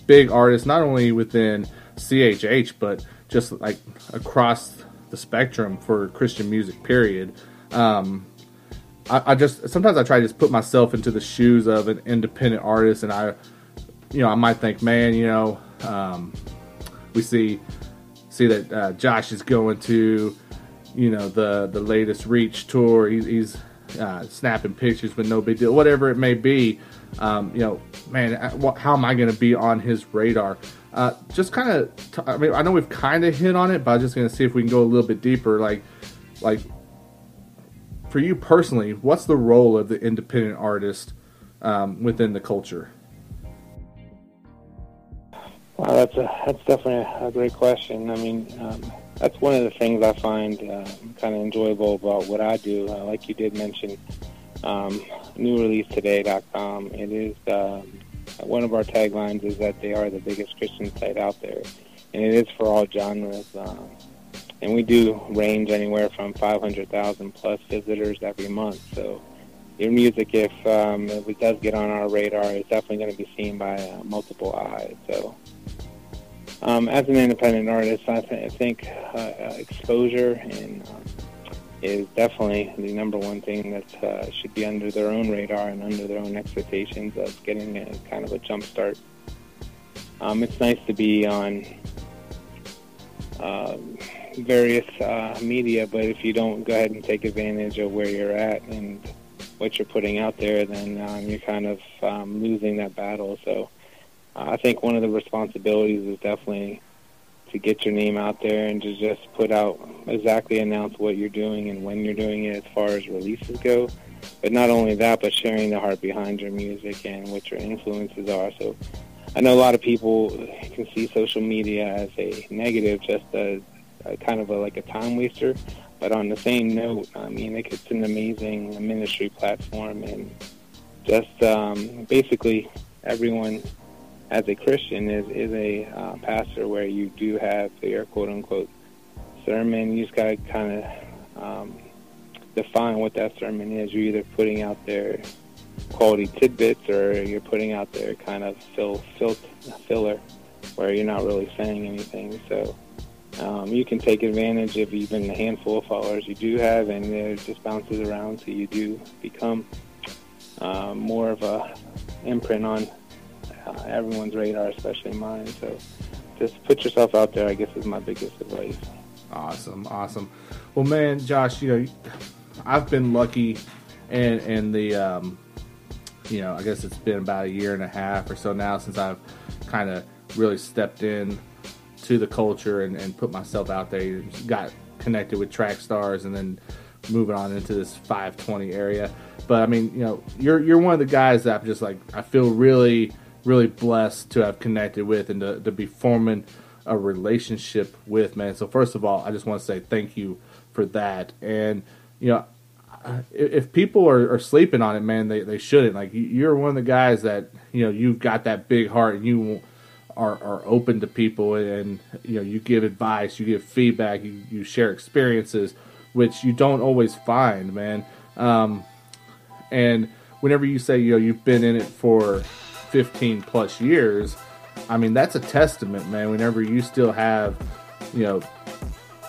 Speaker 5: big artists not only within CHH but just like across the spectrum for Christian music. Period. Um, I, I just sometimes I try to just put myself into the shoes of an independent artist, and I, you know, I might think, man, you know, um, we see see that uh, Josh is going to you know the the latest Reach tour. He's, he's uh, snapping pictures with Nobigdyl, whatever it may be. Um, you know, man, uh, how am I going to be on his radar? Uh, just kind of, t- I mean, I know we've kind of hit on it, but I'm just going to see if we can go a little bit deeper. Like, like for you personally, what's the role of the independent artist um, within the culture?
Speaker 10: Wow, that's a that's definitely a, great question. I mean, um, that's one of the things I find uh, kind of enjoyable about what I do. Uh, like you did mention, um, newreleasetoday.com. It is um, one of our taglines is that they are the biggest Christian site out there, and it is for all genres. Um, and we do range anywhere from 500,000 plus visitors every month. So your music, if um, if it does get on our radar, is definitely going to be seen by uh, multiple eyes. So um, as an independent artist, I, th- I think uh, uh, exposure and um, is definitely the number one thing that uh, should be under their own radar and under their own expectations of getting a kind of a jump start. Um, it's nice to be on uh, various uh, media, but if you don't go ahead and take advantage of where you're at and what you're putting out there, then um, you're kind of um, losing that battle. So I think one of the responsibilities is definitely to get your name out there and to just put out exactly announce what you're doing and when you're doing it as far as releases go. But not only that, but sharing the heart behind your music and what your influences are. So I know a lot of people can see social media as a negative, just as a kind of a, like a time waster. But on the same note, I mean, it's an amazing ministry platform and just um, basically everyone as a Christian is is a uh, pastor where you do have your quote unquote sermon. You just got to kind of um, define what that sermon is. You're either putting out there quality tidbits or you're putting out there kind of fill, fill filler where you're not really saying anything. So um, you can take advantage of even the handful of followers you do have, and it just bounces around so you do become uh, more of a imprint on everyone's radar, especially mine. So just put yourself out there, I guess, is my biggest advice.
Speaker 5: Awesome, awesome. Well, man, Josh, you know, I've been lucky, and and the, um, you know, I guess it's been about a year and a half or so now since I've kind of really stepped in to the culture and, and put myself out there. Got connected with Trackstarz, and then moving on into this 520 area. But I mean, you know, you're you're one of the guys that I'm just like I feel really really blessed to have connected with and to, to be forming a relationship with, man. So first of all, I just want to say thank you for that. And you know, if people are, are sleeping on it, man, they, they shouldn't. Like you're one of the guys that you know you've got that big heart and you are, are open to people and you know you give advice, you give feedback, you, you share experiences, which you don't always find, man. Um, and whenever you say you know you've been in it for 15 plus years, I mean, that's a testament, man. Whenever you still have, you know,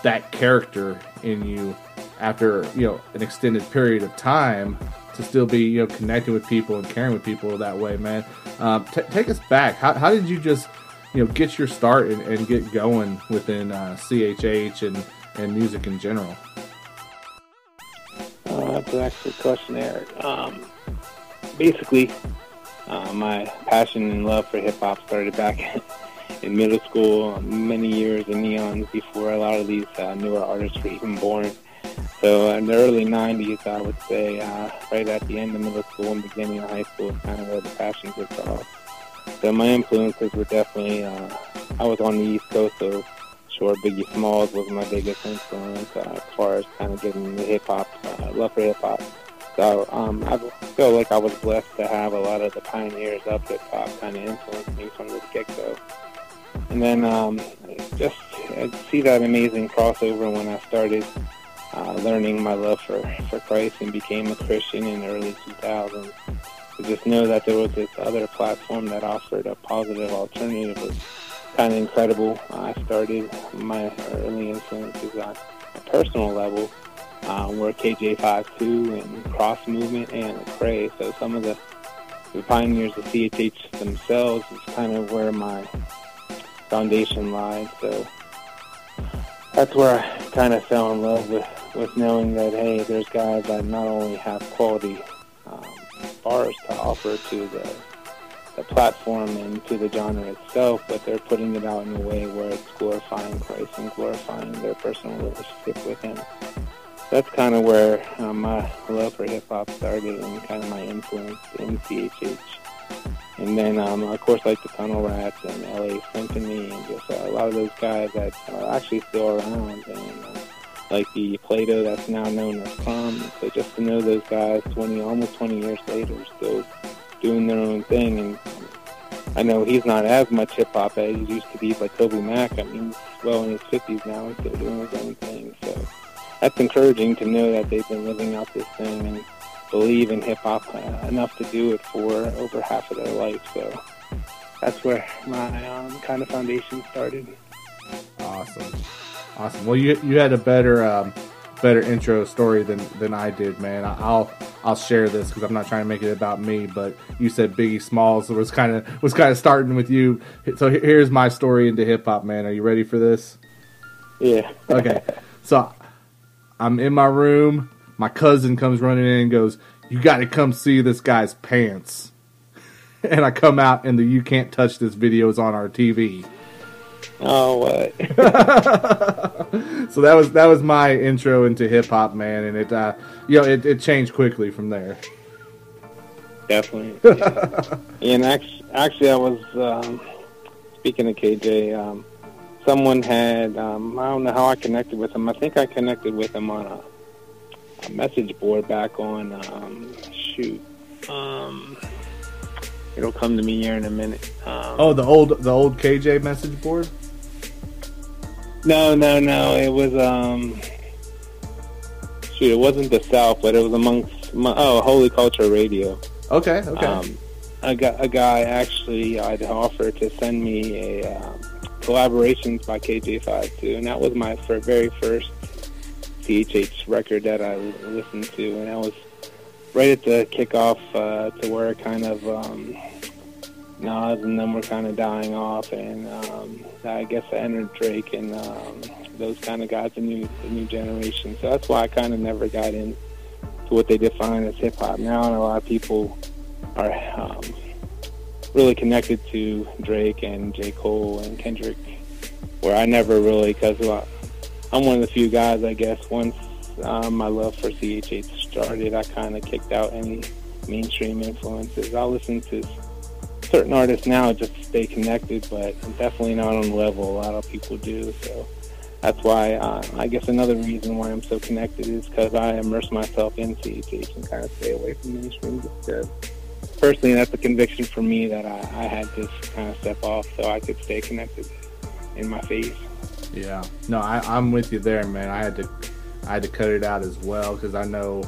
Speaker 5: that character in you after, you know, an extended period of time to still be, you know, connecting with people and caring with people that way, man. Um, t- take us back. How, how did you just, you know, get your start and, and get going within uh, CHH and, and music in general?
Speaker 10: Uh, that's an excellent question, Eric. Um, basically, uh, my passion and love for hip hop started back in middle school, many years in neons before a lot of these uh, newer artists were even born. So in the early 90s, I would say, uh, right at the end of middle school and beginning of high school is kind of where the passion took off. So my influences were definitely, uh, I was on the East Coast, so sure Biggie Smalls was my biggest influence uh, as far as kind of getting the hip hop, uh, love for hip hop. So um, I feel like I was blessed to have a lot of the pioneers of hip hop kind of influence me from the get go. And then um, just I'd see that amazing crossover when I started uh, learning my love for, for Christ and became a Christian in the early 2000s. To just know that there was this other platform that offered a positive alternative was kind of incredible. I started my early influences on a personal level um, were KJ52 and Cross Movement and Pray. So some of the, the pioneers of CHH themselves is kind of where my foundation lies. So that's where I kind of fell in love with, with knowing that, hey, there's guys that not only have quality um, bars to offer to the the platform and to the genre itself, but they're putting it out in a way where it's glorifying Christ and glorifying their personal relationship with Him. That's kind of where um, my love for hip hop started and kind of my influence in CHH. And then, um, of course, like the Tunnel Rats and LA Symphony and just uh, a lot of those guys that are actually still around. And uh, like the Plato that's now known as Prom. So just to know those guys 20, almost 20 years later, still doing their own thing. And I know he's not as much hip hop as he used to be, but Toby Mac, I mean, he's well in his 50s now and still doing his own thing. So that's encouraging to know that they've been living out this thing and believe in hip hop uh, enough to do it for over half of their life. So that's where my um, kind of foundation started.
Speaker 5: Awesome, awesome. Well, you you had a better um, better intro story than than I did, man. I'll I'll share this because I'm not trying to make it about me, but you said Biggie Smalls was kind of was kind of starting with you. So here's my story into hip hop, man. Are you ready for this?
Speaker 10: Yeah.
Speaker 5: okay. So I'm in my room. My cousin comes running in and goes, "You got to come see this guy's pants." And I come out, and the "You Can't Touch This" video is on our TV.
Speaker 10: Oh, what?
Speaker 5: so that was that was my intro into hip hop, man, and it uh, you know it, it changed quickly from there.
Speaker 10: Definitely. Yeah. and actually, actually, I was um, speaking to KJ. Um, someone had um, I don't know how I connected with him. I think I connected with him on a, a message board back on um, shoot. Um, it'll come to me here in a minute. Um,
Speaker 5: oh, the old the old KJ message board.
Speaker 10: No, no, no. It was um. Shoot, it wasn't the South, but it was amongst oh Holy Culture Radio.
Speaker 5: Okay, okay.
Speaker 10: Um, a, guy, a guy actually I'd offered to send me a um, collaborations by KJ52, and that was my very first CHH record that I listened to, and that was right at the kickoff uh, to where kind of um, Nas and them were kind of dying off, and um, I guess I entered Drake and um, those kind of guys, the new the new generation. So that's why I kind of never got into what they define as hip hop now, and a lot of people are um, really connected to Drake and J Cole and Kendrick, where I never really because I'm one of the few guys, I guess. Once um, my love for CHH started, I kind of kicked out any mainstream influences. I listen to certain artists now just to stay connected, but I'm definitely not on the level a lot of people do. So that's why uh, I guess another reason why I'm so connected is because I immerse myself in CHH and kind of stay away from mainstream. Because personally, that's a conviction for me that I, I had to kind of step off so I could stay connected in my faith.
Speaker 5: Yeah, no, I, I'm with you there, man. I had to, I had to cut it out as well because I know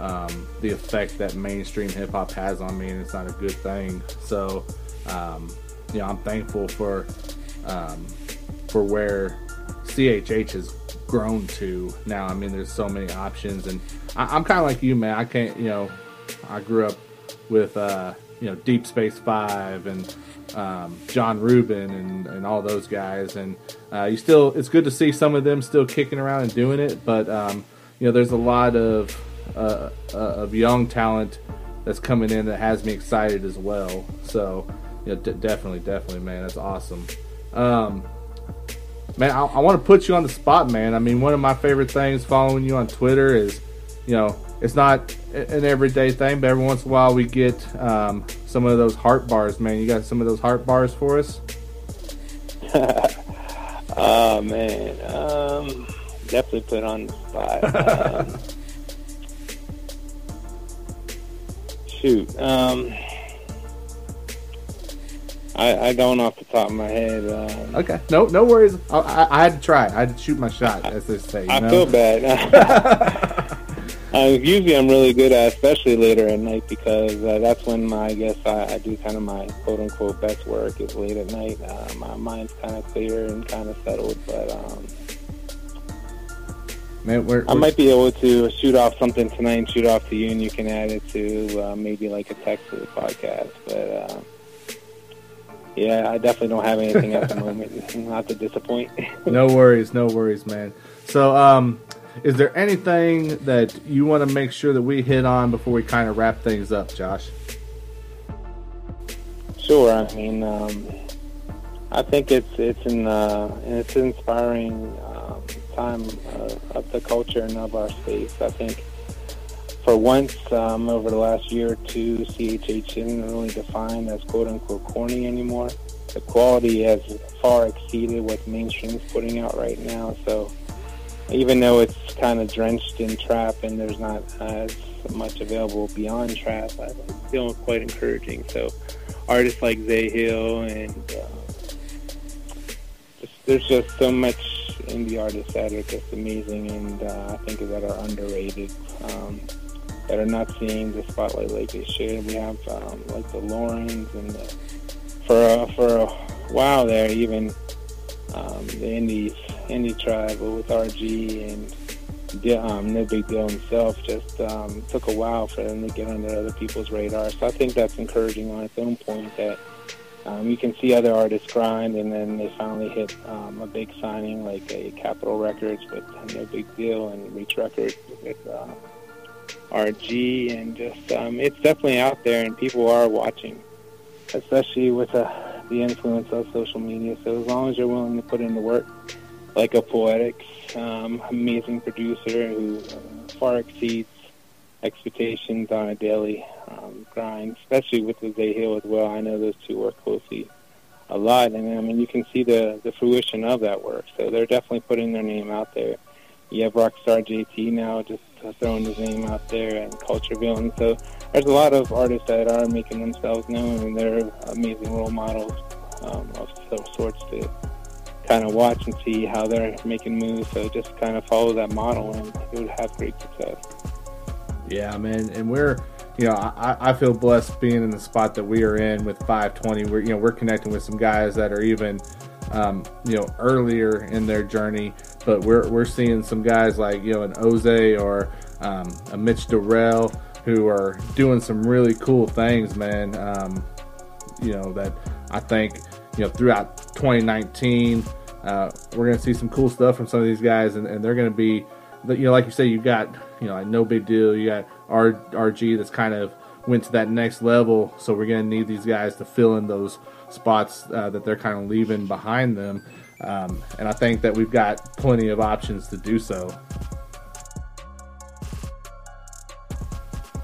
Speaker 5: um, the effect that mainstream hip hop has on me, and it's not a good thing. So, um, you know, I'm thankful for um, for where CHH has grown to now. I mean, there's so many options, and I, am kind of like you, man. I can't, you know, I grew up with uh, you know Deep Space Five and um, John Reuben and, and all those guys, and uh, you still it's good to see some of them still kicking around and doing it, but um, you know there's a lot of uh, uh, of young talent that's coming in that has me excited as well. So, you know, d- definitely, definitely, man, that's awesome. Um, man, I, I want to put you on the spot, man. I mean, one of my favorite things following you on Twitter is, you know, it's not an everyday thing, but every once in a while we get um, some of those heart bars, man. You got some of those heart bars for us?
Speaker 10: oh man, um, definitely put on the spot. Um, shoot. Um, I, I don't off the top of my head. Um,
Speaker 5: Okay, no, no worries. I, I, I had to try. I had to shoot my shot, as they say. You
Speaker 10: I
Speaker 5: know?
Speaker 10: feel bad. uh, usually, I'm really good at, especially later at night, because uh, that's when my, I guess I, I do kind of my quote unquote best work is late at night. Uh, my mind's kind of clear and kind of settled, but um,
Speaker 5: Man, we're,
Speaker 10: I might be able to shoot off something tonight and shoot off to you, and you can add it to uh, maybe like a text to the podcast. But uh, yeah, I definitely don't have anything at the moment. Not to disappoint.
Speaker 5: no worries, no worries, man. So, um, is there anything that you want to make sure that we hit on before we kind of wrap things up, Josh?
Speaker 10: Sure. I mean, um, I think it's it's an uh, it's an inspiring um, time uh, of the culture and of our space. I think for once um, over the last year or two, CHH isn't really defined as quote unquote corny anymore. The quality has far exceeded what mainstream's putting out right now. So even though it's kind of drenched in trap and there's not as much available beyond trap, I feel quite encouraging. So artists like Zay Hill and uh, just, there's just so much indie artists that are just amazing and uh, I think that are underrated. Um, that are not seeing the spotlight like they should. We have um, like the Laurens and the, for a, for a while there, even um, the Indies, Indie Tribe with RG and um, Nobigdyl himself. Just um, took a while for them to get under other people's radar. So I think that's encouraging on its own point that um, you can see other artists grind, and then they finally hit um, a big signing like a Capitol Records with Nobigdyl and Reach Records with. Uh, RG, and just um, it's definitely out there, and people are watching, especially with uh, the influence of social media. So as long as you're willing to put in the work, like a Poetics, um, amazing producer who uh, far exceeds expectations on a daily um, grind, especially with the Zay Hill as well. I know those two work closely a lot, and I mean you can see the the fruition of that work. So they're definitely putting their name out there. You have Rockstar JT now just throwing his name out there and Cultureville, and so there's a lot of artists that are making themselves known, and they're amazing role models um, of sorts to kind of watch and see how they're making moves. So just kind of follow that model, and it would have great success.
Speaker 5: Yeah, man, and we're you know I, I feel blessed being in the spot that we are in with 520. We're you know we're connecting with some guys that are even um, you know earlier in their journey, but we're we're seeing some guys like you know an Oze or um, a Mitch Durrell who are doing some really cool things, man. Um, you know that I think you know throughout 2019 uh, we're going to see some cool stuff from some of these guys, and, and they're going to be you know like you say you got you know like Nobigdyl you got R, RG that's kind of went to that next level, so we're going to need these guys to fill in those spots uh, that they're kind of leaving behind them. Um, and I think that we've got plenty of options to do so.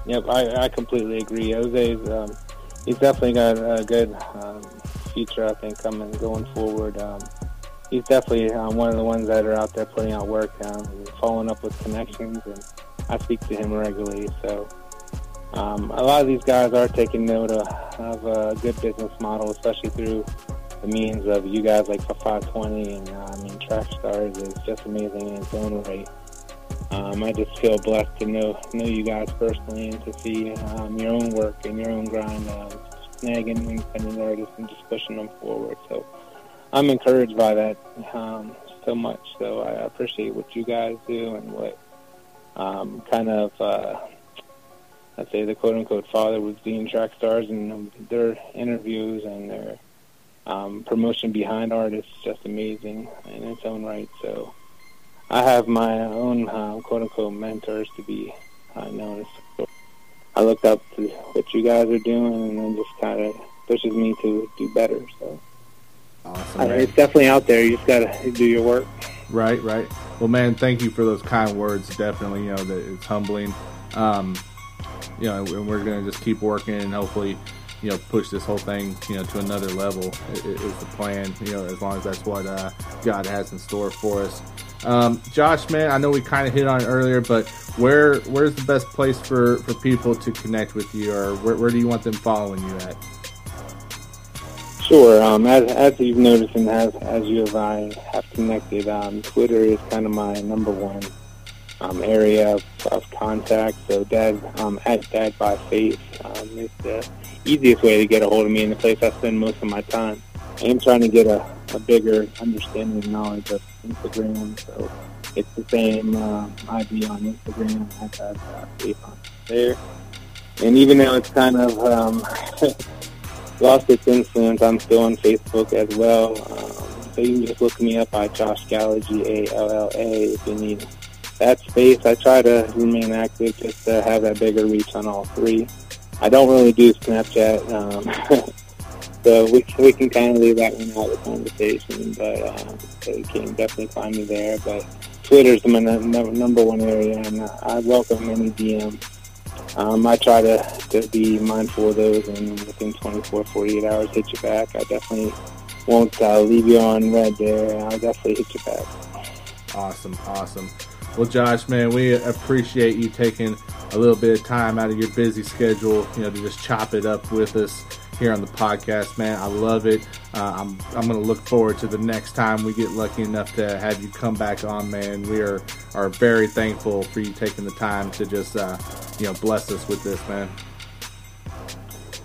Speaker 10: Yep, I, I completely agree. Jose's um, he's definitely got a good um, future. I think coming going forward. Um, he's definitely um, one of the ones that are out there putting out work, um, following up with connections, and I speak to him regularly. So um, a lot of these guys are taking note of, of a good business model, especially through the means of you guys like for 520 and uh, I mean Trackstarz is just amazing in its own right. Um, I just feel blessed to know know you guys personally and to see um, your own work and your own grind, uh, snagging independent artists and just pushing them forward. So I'm encouraged by that um, so much. So I appreciate what you guys do and what um, kind of uh, I'd say the quote unquote father was being Trackstarz and um, their interviews and their um, promotion behind artists just amazing in its own right. So I have my own uh, quote unquote mentors to be uh, known as. So I looked up to what you guys are doing and it just kind of pushes me to do better. So
Speaker 5: Awesome.
Speaker 10: uh, it's definitely out there. You just got to do your work.
Speaker 5: Right, right. Well, man, thank you for those kind words. Definitely, you know, that it's humbling. Um, you know, and we're going to just keep working and hopefully, you know, push this whole thing, you know, to another level i- i- is the plan, you know, as long as that's what uh, God has in store for us. Um, Josh, man, I know we kind of hit on it earlier, but where where's the best place for, for people to connect with you or where, where do you want them following you at?
Speaker 10: Sure. Um, as, as you've noticed and as, as you and I have connected, um, Twitter is kind of my number one um, area of, of contact. So Dad, um, at Dad by Faith um, is the easiest way to get a hold of me and the place I spend most of my time. I am trying to get a, a bigger understanding and knowledge of Instagram. So it's the same uh, ID on Instagram at Dad by Faith on there. And even though it's kind of um, lost its influence. I'm still on Facebook as well. Um, so you can just look me up by Josh Galla, G-A-L-L-A, if you need that space. I try to remain active just to have that bigger reach on all three. I don't really do Snapchat, um, so we, we can kind of leave that one out of the conversation, but um, you can definitely find me there. But Twitter's my number one area, and I welcome any DM um, I try to, to be mindful of those and within 24, 48 hours hit you back. I definitely won't uh, leave you on red there. I'll definitely hit you back.
Speaker 5: Awesome, awesome. Well, Josh, man, we appreciate you taking a little bit of time out of your busy schedule, you know, to just chop it up with us here on the podcast, man. I love it. Uh, I'm I'm gonna look forward to the next time we get lucky enough to have you come back on, man. We are are very thankful for you taking the time to just uh, you know bless us with this, man.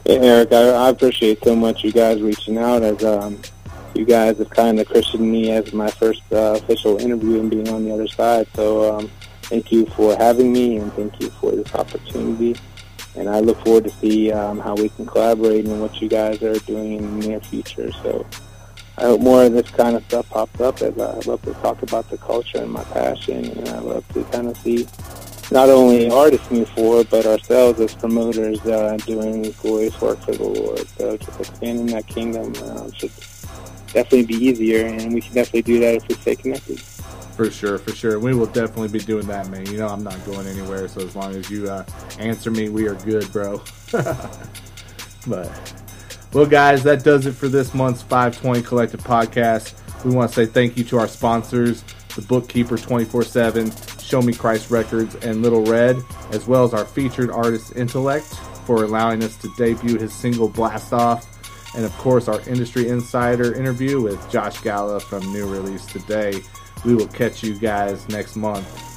Speaker 10: Yeah, Eric, I, I appreciate so much you guys reaching out as um, you guys have kind of christened me as my first uh, official interview and being on the other side. So um, thank you for having me and thank you for this opportunity and I look forward to see um, how we can collaborate and what you guys are doing in the near future. So I hope more of this kind of stuff pops up as I love to talk about the culture and my passion, and I love to kind of see not only artists move forward, but ourselves as promoters uh, doing glorious work for the Lord. So just expanding that kingdom uh, should definitely be easier, and we can definitely do that if we stay connected.
Speaker 5: For sure, for sure. We will definitely be doing that, man. You know, I'm not going anywhere, so as long as you uh, answer me, we are good, bro. but, well, guys, that does it for this month's 520 Collective Podcast. We want to say thank you to our sponsors, The Bookkeeper 24 7, Show Me Christ Records, and Little Red, as well as our featured artist Intellect for allowing us to debut his single Blast Off, and of course, our industry insider interview with Josh Galla from New Release Today. We will catch you guys next month.